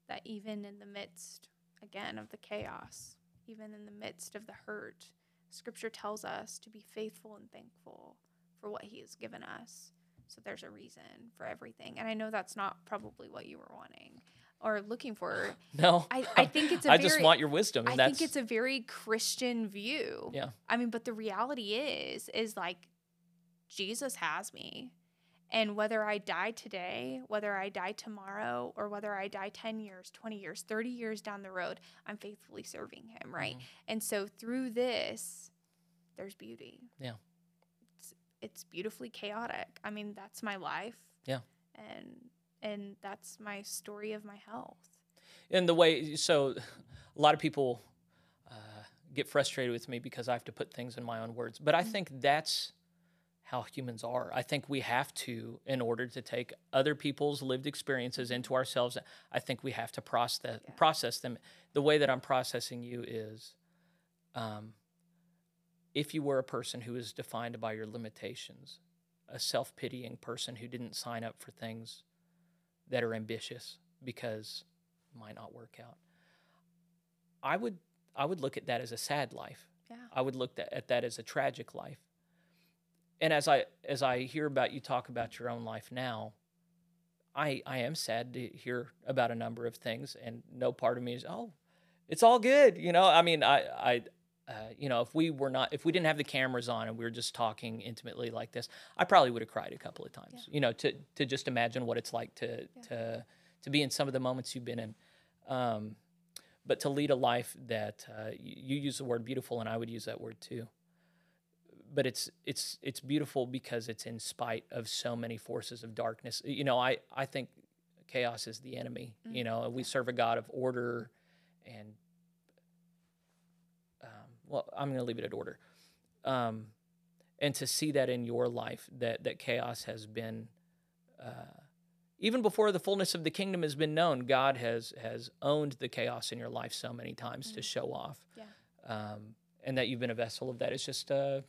Speaker 2: That even in the midst again of the chaos, even in the midst of the hurt, Scripture tells us to be faithful and thankful for what He has given us. So there's a reason for everything. And I know that's not probably what you were wanting or looking for. [LAUGHS]
Speaker 1: No,
Speaker 2: I, I think it's. [LAUGHS]
Speaker 1: I very, just want your wisdom.
Speaker 2: I think it's a very Christian view.
Speaker 1: Yeah.
Speaker 2: I mean, but the reality is, is like, Jesus has me, and whether I die today, whether I die tomorrow, or whether I die 10 years, 20 years, 30 years down the road, I'm faithfully serving him, right? Mm-hmm. And so through this, there's beauty.
Speaker 1: Yeah.
Speaker 2: It's, it's beautifully chaotic. I mean, that's my life.
Speaker 1: Yeah.
Speaker 2: And and that's my story of my health.
Speaker 1: And the way so a lot of people uh, get frustrated with me because I have to put things in my own words. But I mm-hmm. think that's how humans are. I think we have to, in order to take other people's lived experiences into ourselves, I think we have to process, yeah. process them. The way that I'm processing you is um, if you were a person who is defined by your limitations, a self pitying person who didn't sign up for things that are ambitious because it might not work out. I would I would look at that as a sad life.
Speaker 2: Yeah.
Speaker 1: I would look at that as a tragic life and as I as I hear about you talk about your own life now, I I am sad to hear about a number of things, and no part of me is oh, it's all good. You know, I mean, I I. Uh, you know, if we were not, if we didn't have the cameras on and we were just talking intimately like this, I probably would have cried a couple of times. Yeah. You know, to to just imagine what it's like to yeah. to to be in some of the moments you've been in. Um, but to lead a life that uh, you, you use the word beautiful, and I would use that word too but it's it's it's beautiful because it's in spite of so many forces of darkness. You know, I I think chaos is the enemy. Mm-hmm. You know, we serve a God of order, and um, well, I'm going to leave it at order. Um, and to see that in your life, that that chaos has been, uh, even before the fullness of the kingdom has been known, God has has owned the chaos in your life so many times mm-hmm. to show off.
Speaker 2: Yeah.
Speaker 1: Um, and that you've been a vessel of that. It's just uh,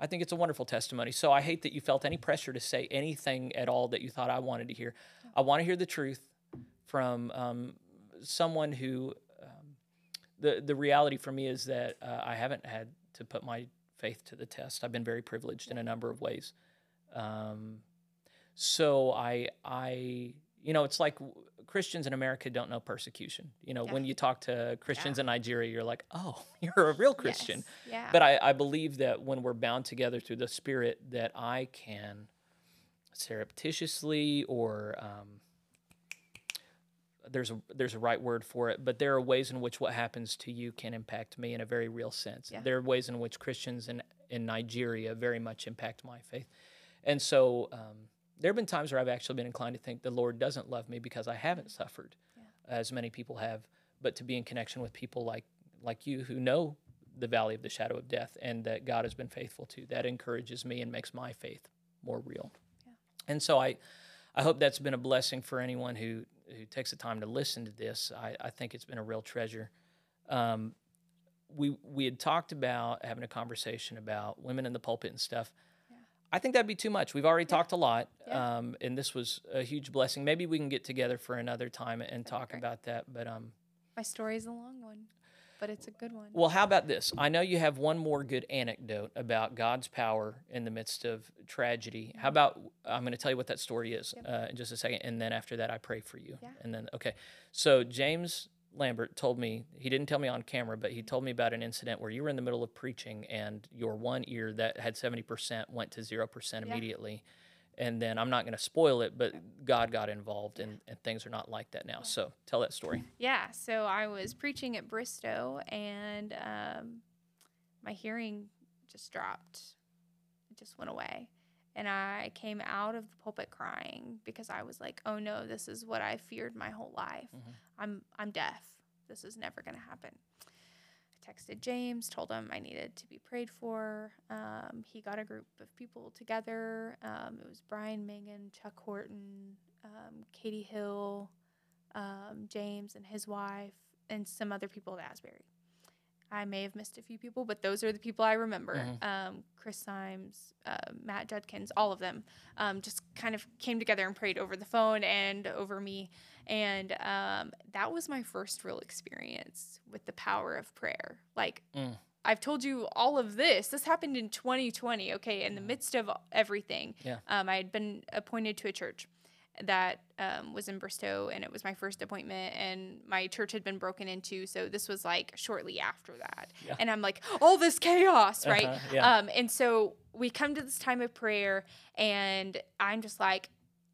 Speaker 1: I think it's a wonderful testimony. So I hate that you felt any pressure to say anything at all that you thought I wanted to hear. I want to hear the truth from um, someone who. Um, the the reality for me is that uh, I haven't had to put my faith to the test. I've been very privileged in a number of ways. Um, so I I you know it's like Christians in America don't know persecution. You know, yeah. when you talk to Christians yeah. in Nigeria, you're like, oh, [LAUGHS] you're a real Christian.
Speaker 2: Yes. Yeah.
Speaker 1: But I, I believe that when we're bound together through the Spirit, that I can surreptitiously or um, there's a there's a right word for it, but there are ways in which what happens to you can impact me in a very real sense.
Speaker 2: Yeah.
Speaker 1: There are ways in which Christians in in Nigeria very much impact my faith, and so. Um, there have been times where I've actually been inclined to think the Lord doesn't love me because I haven't suffered yeah. as many people have, but to be in connection with people like like you who know the valley of the shadow of death and that God has been faithful to, that encourages me and makes my faith more real. Yeah. And so I I hope that's been a blessing for anyone who who takes the time to listen to this. I, I think it's been a real treasure. Um, we we had talked about having a conversation about women in the pulpit and stuff. I think that'd be too much. We've already yeah. talked a lot, yeah. um, and this was a huge blessing. Maybe we can get together for another time and that'd talk about that. But um,
Speaker 2: my story is a long one. but it's a good one.
Speaker 1: Well, how about this? I know you have one more good anecdote about God's power in the midst of tragedy. How about I'm going to tell you what that story is
Speaker 2: Yep.
Speaker 1: uh, in just a second, and then after that, I pray for you.
Speaker 2: Yeah.
Speaker 1: And then, okay. So James Lambert told me he didn't tell me on camera, but he told me about an incident where you were in the middle of preaching, and your one ear that had seventy percent went to zero percent
Speaker 2: Yeah.
Speaker 1: immediately. And then I'm not going to spoil it, but God got involved, and, and things are not like that now. So tell that story.
Speaker 2: Yeah, so I was preaching at Bristow and um, my hearing just dropped. It just went away. And I came out of the pulpit crying because I was like, "Oh no, this is what I feared my whole life.
Speaker 1: Mhm.
Speaker 2: I'm I'm deaf. This is never going to happen." I texted James, told him I needed to be prayed for. Um, he got a group of people together. Um, it was Brian Mangan, Chuck Horton, um, Katie Hill, um, James and his wife, and some other people at Asbury. I may have missed a few people, but those are the people I remember.
Speaker 1: Mhm.
Speaker 2: Um, Chris Symes, uh, Matt Judkins, all of them um, just kind of came together and prayed over the phone and over me. And um, that was my first real experience with the power of prayer. Like,
Speaker 1: Mm.
Speaker 2: I've told you all of this. This happened in 2020, okay, in the midst of everything.
Speaker 1: Yeah.
Speaker 2: Um, I had been appointed to a church that um, was in Bristow, and it was my first appointment, and my church had been broken into. So this was like shortly after that.
Speaker 1: Yeah.
Speaker 2: And I'm like, all this chaos, right?
Speaker 1: Uh-huh, yeah.
Speaker 2: Um, and so we come to this time of prayer, and I'm just like,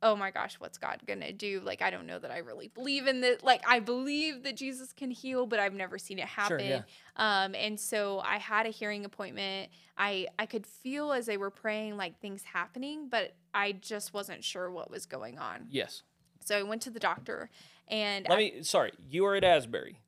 Speaker 2: oh my gosh, what's God gonna do? Like, I don't know that I really believe in this. Like, I believe that Jesus can heal, but I've never seen it happen.
Speaker 1: Sure, yeah.
Speaker 2: Um, and so I had a hearing appointment. I I could feel as they were praying like things happening, but I just wasn't sure what was going on.
Speaker 1: Yes.
Speaker 2: So I went to the doctor, and
Speaker 1: Let
Speaker 2: I,
Speaker 1: me. Sorry, you are at Asbury.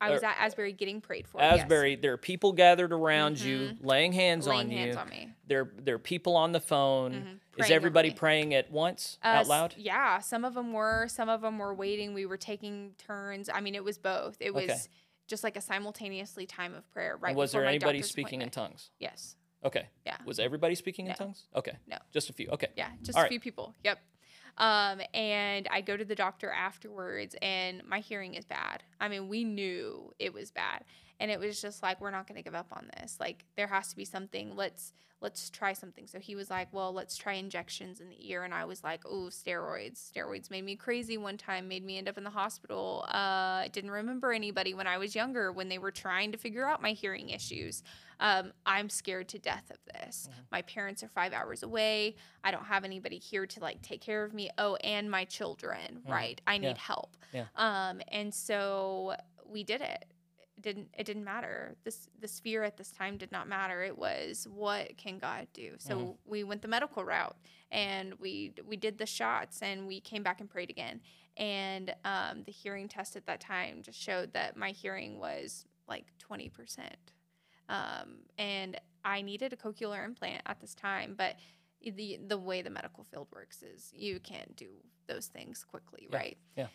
Speaker 2: I was at Asbury getting prayed for. yes.
Speaker 1: Asbury. There are people gathered around you,
Speaker 2: Mhm.
Speaker 1: laying hands
Speaker 2: laying
Speaker 1: on
Speaker 2: hands
Speaker 1: you.
Speaker 2: on me.
Speaker 1: There, there are people on the phone.
Speaker 2: Mhm.
Speaker 1: Is everybody praying at once
Speaker 2: Uh,
Speaker 1: out loud?
Speaker 2: Yeah, some of them were. Some of them were waiting. We were taking turns. I mean, it was both. It was
Speaker 1: Okay.
Speaker 2: just like a simultaneously time of prayer. Right.
Speaker 1: and was there anybody speaking in tongues?
Speaker 2: Yes.
Speaker 1: Okay.
Speaker 2: Yeah.
Speaker 1: Was everybody speaking in tongues? Okay.
Speaker 2: No.
Speaker 1: Just a few. Okay.
Speaker 2: Yeah, just
Speaker 1: All
Speaker 2: a
Speaker 1: right.
Speaker 2: few people. Yep. Um, and I go to the doctor afterwards, and my hearing is bad. I mean, we knew it was bad, and it was just like we're not going to give up on this. Like there has to be something. Let's let's try something. So he was like, well, let's try injections in the ear, and I was like, oh, steroids. Steroids made me crazy one time. Made me end up in the hospital. Uh, I didn't remember anybody when I was younger when they were trying to figure out my hearing issues. Um, I'm scared to death of this. My parents are five hours away. I don't have anybody here to like take care of me. Oh, and my children,
Speaker 1: Mhm.
Speaker 2: right? I need
Speaker 1: Yeah.
Speaker 2: help.
Speaker 1: Yeah.
Speaker 2: Um, and so we did it. Didn't it didn't matter. This this fear at this time did not matter. It was what can God do? So
Speaker 1: Mhm.
Speaker 2: we went the medical route and we we did the shots and we came back and prayed again. And um, the hearing test at that time just showed that my hearing was like twenty percent um, and I needed a cochlear implant at this time, but the the way the medical field works is you can't do those things quickly,
Speaker 1: Yeah,
Speaker 2: right?
Speaker 1: yeah.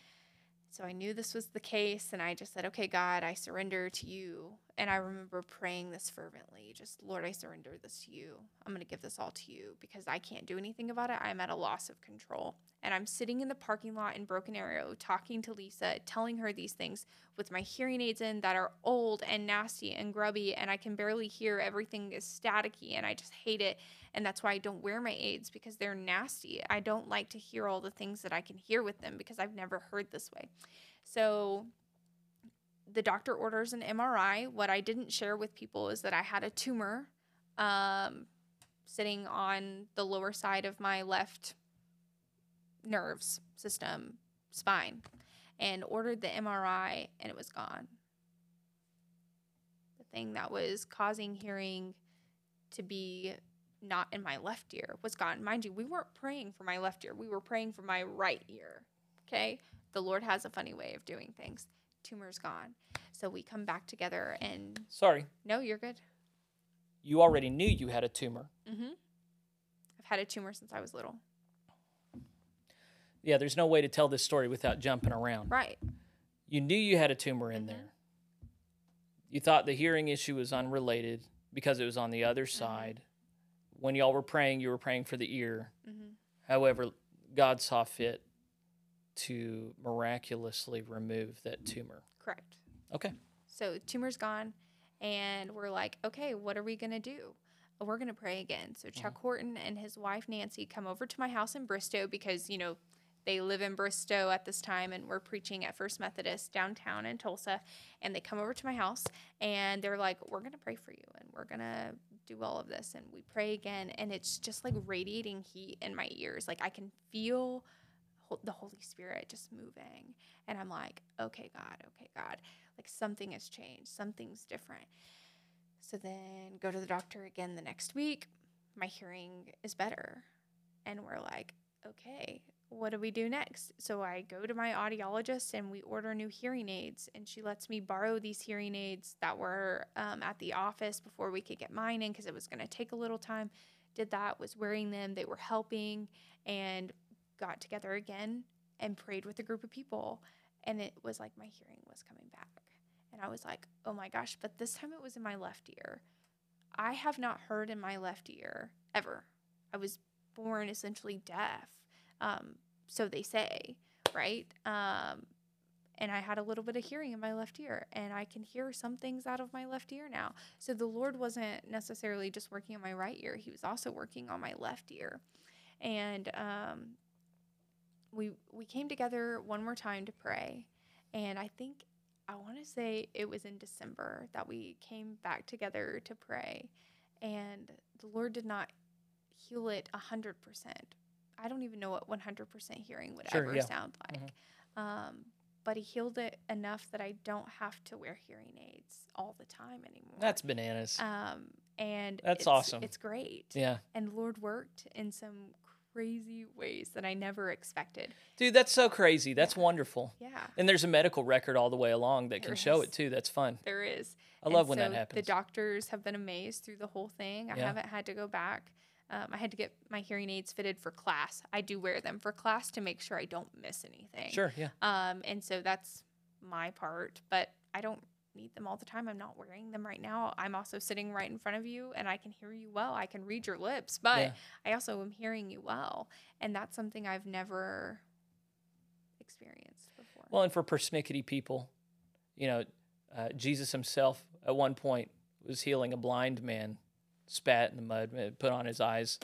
Speaker 2: So I knew this was the case, and I just said, "Okay, God, I surrender to you." And I remember praying this fervently, just Lord, I surrender this to you. I'm going to give this all to you because I can't do anything about it. I'm at a loss of control, and I'm sitting in the parking lot in Broken Arrow, talking to Lisa, telling her these things with my hearing aids in that are old and nasty and grubby, and I can barely hear. Everything is staticky, and I just hate it. And that's why I don't wear my aids because they're nasty. I don't like to hear all the things that I can hear with them because I've never heard this way. So the doctor orders an MRI. What I didn't share with people is that I had a tumor um, sitting on the lower side of my left nerves system, spine, and ordered the MRI, and it was gone. The thing that was causing hearing to be not in my left ear was gone. Mind you, we weren't praying for my left ear, we were praying for my right ear. Okay? The Lord has a funny way of doing things. Tumor's gone. So we come back together and
Speaker 1: Sorry.
Speaker 2: no, you're good.
Speaker 1: You already knew you had a tumor.
Speaker 2: Mm-hmm. I've had a tumor since I was little.
Speaker 1: Yeah. There's no way to tell this story without jumping around.
Speaker 2: Right.
Speaker 1: You knew you had a tumor in
Speaker 2: Mhm.
Speaker 1: there. You thought the hearing issue was unrelated because it was on the other
Speaker 2: Mm-hmm.
Speaker 1: side. When y'all were praying, you were praying for the ear.
Speaker 2: Mm-hmm.
Speaker 1: However, God saw fit to miraculously remove that tumor.
Speaker 2: Correct.
Speaker 1: Okay.
Speaker 2: So tumor's gone, and we're like, okay, what are we gonna do? We're gonna pray again. So Chuck mm-hmm. Horton and his wife Nancy come over to my house in Bristow because you know they live in Bristow at this time, and we're preaching at First Methodist downtown in Tulsa. And they come over to my house, and they're like, "We're gonna pray for you, and we're gonna do all of this." And we pray again, and it's just like radiating heat in my ears. Like I can feel the Holy Spirit just moving. And I'm like, okay, God, okay, God. Like something has changed, something's different. So then go to the doctor again the next week. My hearing is better. And we're like, okay, what do we do next? So I go to my audiologist and we order new hearing aids. And she lets me borrow these hearing aids that were um, at the office before we could get mine in because it was going to take a little time. Did that, was wearing them, they were helping. And got together again and prayed with a group of people. And it was like my hearing was coming back. And I was like, oh my gosh, but this time it was in my left ear. I have not heard in my left ear ever. I was born essentially deaf. Um, so they say, right? Um, and I had a little bit of hearing in my left ear, and I can hear some things out of my left ear now. So the Lord wasn't necessarily just working on my right ear, He was also working on my left ear. And um, we we came together one more time to pray, and I think I want to say it was in December that we came back together to pray, and the Lord did not heal it a hundred percent. I don't even know what one hundred percent hearing would sure, ever yeah. sound like. Mm-hmm. Um, but he healed it enough that I don't have to wear hearing aids all the time anymore.
Speaker 1: That's bananas.
Speaker 2: Um, and
Speaker 1: that's
Speaker 2: it's,
Speaker 1: awesome.
Speaker 2: It's great.
Speaker 1: Yeah.
Speaker 2: And Lord worked in some crazy ways that I never expected.
Speaker 1: Dude, that's so crazy. That's
Speaker 2: yeah.
Speaker 1: wonderful.
Speaker 2: Yeah.
Speaker 1: And there's a medical record all the way along that
Speaker 2: there
Speaker 1: can
Speaker 2: is.
Speaker 1: show it too. That's fun.
Speaker 2: There is.
Speaker 1: I and love when that happens.
Speaker 2: The doctors have been amazed through the whole thing. I yeah. haven't had to go back. Um, I had to get my hearing aids fitted for class. I do wear them for class to make sure I don't miss anything.
Speaker 1: Sure, yeah.
Speaker 2: Um, and so that's my part, but I don't need them all the time. I'm not wearing them right now. I'm also sitting right in front of you and I can hear you well. I can read your lips, but yeah. I also am hearing you well. And that's something I've never experienced before.
Speaker 1: Well, and for persnickety people, you know, uh, Jesus himself at one point was healing a blind man, spat in the mud, put on his eyes.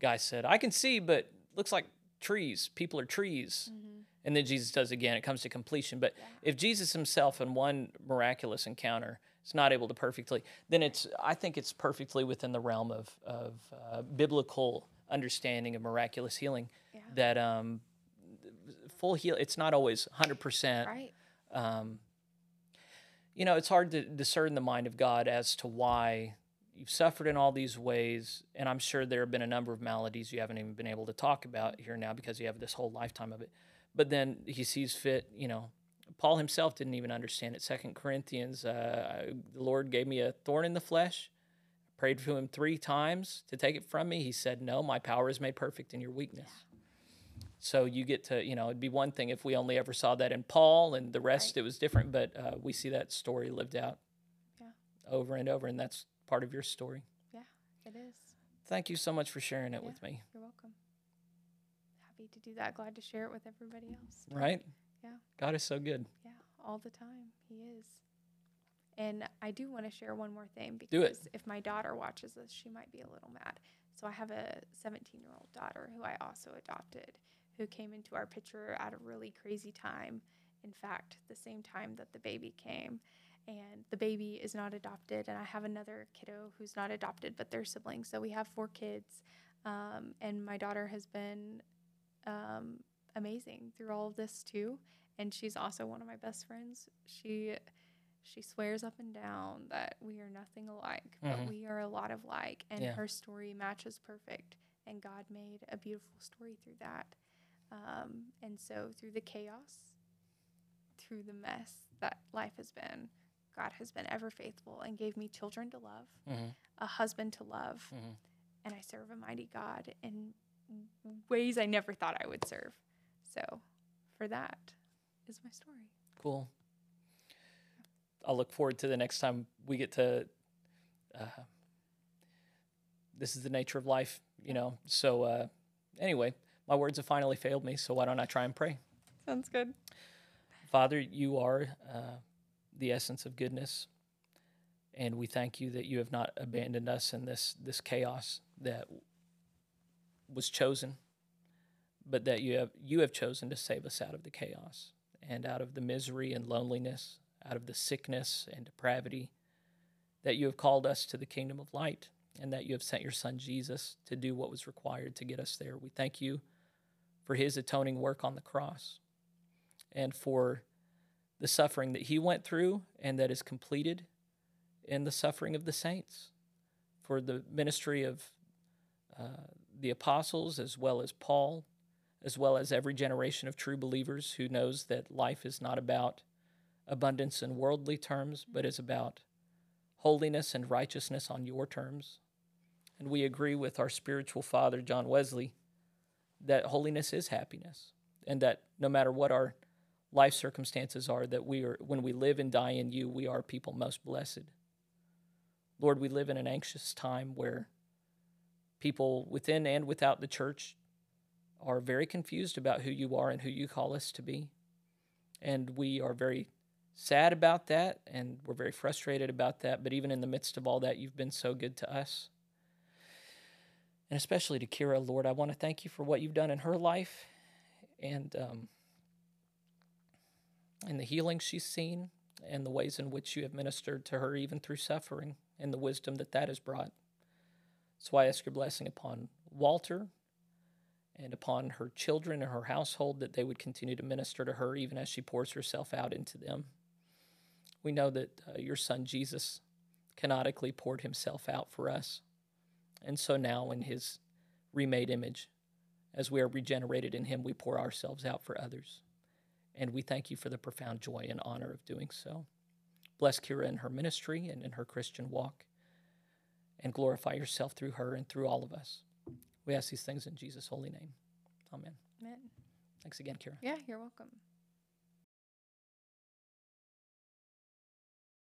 Speaker 1: Guy said, I can see, but looks like trees. People are trees. Mm-hmm and then Jesus does again. It comes to completion. But yeah. if Jesus himself in one miraculous encounter is not able to perfectly, then it's I think it's perfectly within the realm of of uh, biblical understanding of miraculous healing.
Speaker 2: Yeah.
Speaker 1: That um, full heal. It's not always hundred
Speaker 2: percent. Right.
Speaker 1: Um, you know, it's hard to discern the mind of God as to why you've suffered in all these ways, and I'm sure there have been a number of maladies you haven't even been able to talk about here now because you have this whole lifetime of it but then he sees fit, you know. Paul himself didn't even understand it. Second Corinthians, uh, the Lord gave me a thorn in the flesh. I prayed to him three times to take it from me. He said, "No, my power is made perfect in your weakness." Yeah. So you get to, you know, it'd be one thing if we only ever saw that in Paul and the rest, right. it was different. But uh, we see that story lived out
Speaker 2: yeah.
Speaker 1: over and over, and that's part of your story.
Speaker 2: Yeah, it is.
Speaker 1: Thank you so much for sharing it yeah, with me.
Speaker 2: You're welcome happy to do that. Glad to share it with everybody else.
Speaker 1: Right?
Speaker 2: Yeah.
Speaker 1: God is so good.
Speaker 2: Yeah, all the time. He is. And I do want to share one more thing
Speaker 1: because
Speaker 2: if my daughter watches this, she might be a little mad. So I have a 17 year old daughter who I also adopted, who came into our picture at a really crazy time. In fact, the same time that the baby came. And the baby is not adopted, and I have another kiddo who's not adopted, but they're siblings. So we have four kids. Um, and my daughter has been um, amazing through all of this too. And she's also one of my best friends. She she swears up and down that we are nothing alike, mm-hmm. but we are a lot of like. And yeah. her story matches perfect. And God made a beautiful story through that. Um, and so through the chaos, through the mess that life has been, God has been ever faithful and gave me children to love, mm-hmm. a husband to love, mm-hmm. and I serve a mighty God. in ways I never thought I would serve. So, for that is my story.
Speaker 1: Cool. I'll look forward to the next time we get to. Uh, this is the nature of life, you know. So, uh, anyway, my words have finally failed me. So, why don't I try and pray?
Speaker 2: Sounds good.
Speaker 1: Father, you are uh, the essence of goodness. And we thank you that you have not abandoned us in this, this chaos that was chosen, but that you have, you have chosen to save us out of the chaos and out of the misery and loneliness, out of the sickness and depravity, that you have called us to the kingdom of light, and that you have sent your son Jesus to do what was required to get us there. We thank you for his atoning work on the cross and for the suffering that he went through and that is completed in the suffering of the saints, for the ministry of uh, the apostles as well as Paul, as well as every generation of true believers who knows that life is not about abundance in worldly terms, but is about holiness and righteousness on your terms. And we agree with our spiritual father, John Wesley, that holiness is happiness, and that no matter what our life circumstances are, that we are, when we live and die in you, we are people most blessed. Lord, we live in an anxious time where people within and without the church are very confused about who you are and who you call us to be. And we are very sad about that and we're very frustrated about that. But even in the midst of all that, you've been so good to us. And especially to Kira, Lord, I want to thank you for what you've done in her life and um, and the healing she's seen and the ways in which you have ministered to her, even through suffering, and the wisdom that that has brought. So I ask your blessing upon Walter and upon her children and her household that they would continue to minister to her even as she pours herself out into them. We know that uh, your son Jesus kenotically poured himself out for us. And so now, in his remade image, as we are regenerated in him, we pour ourselves out for others. And we thank you for the profound joy and honor of doing so. Bless Kira in her ministry and in her Christian walk, and glorify yourself through her and through all of us. We ask these things in Jesus' holy name. Amen.
Speaker 2: Amen.
Speaker 1: Thanks again, Kira.
Speaker 2: Yeah, you're welcome.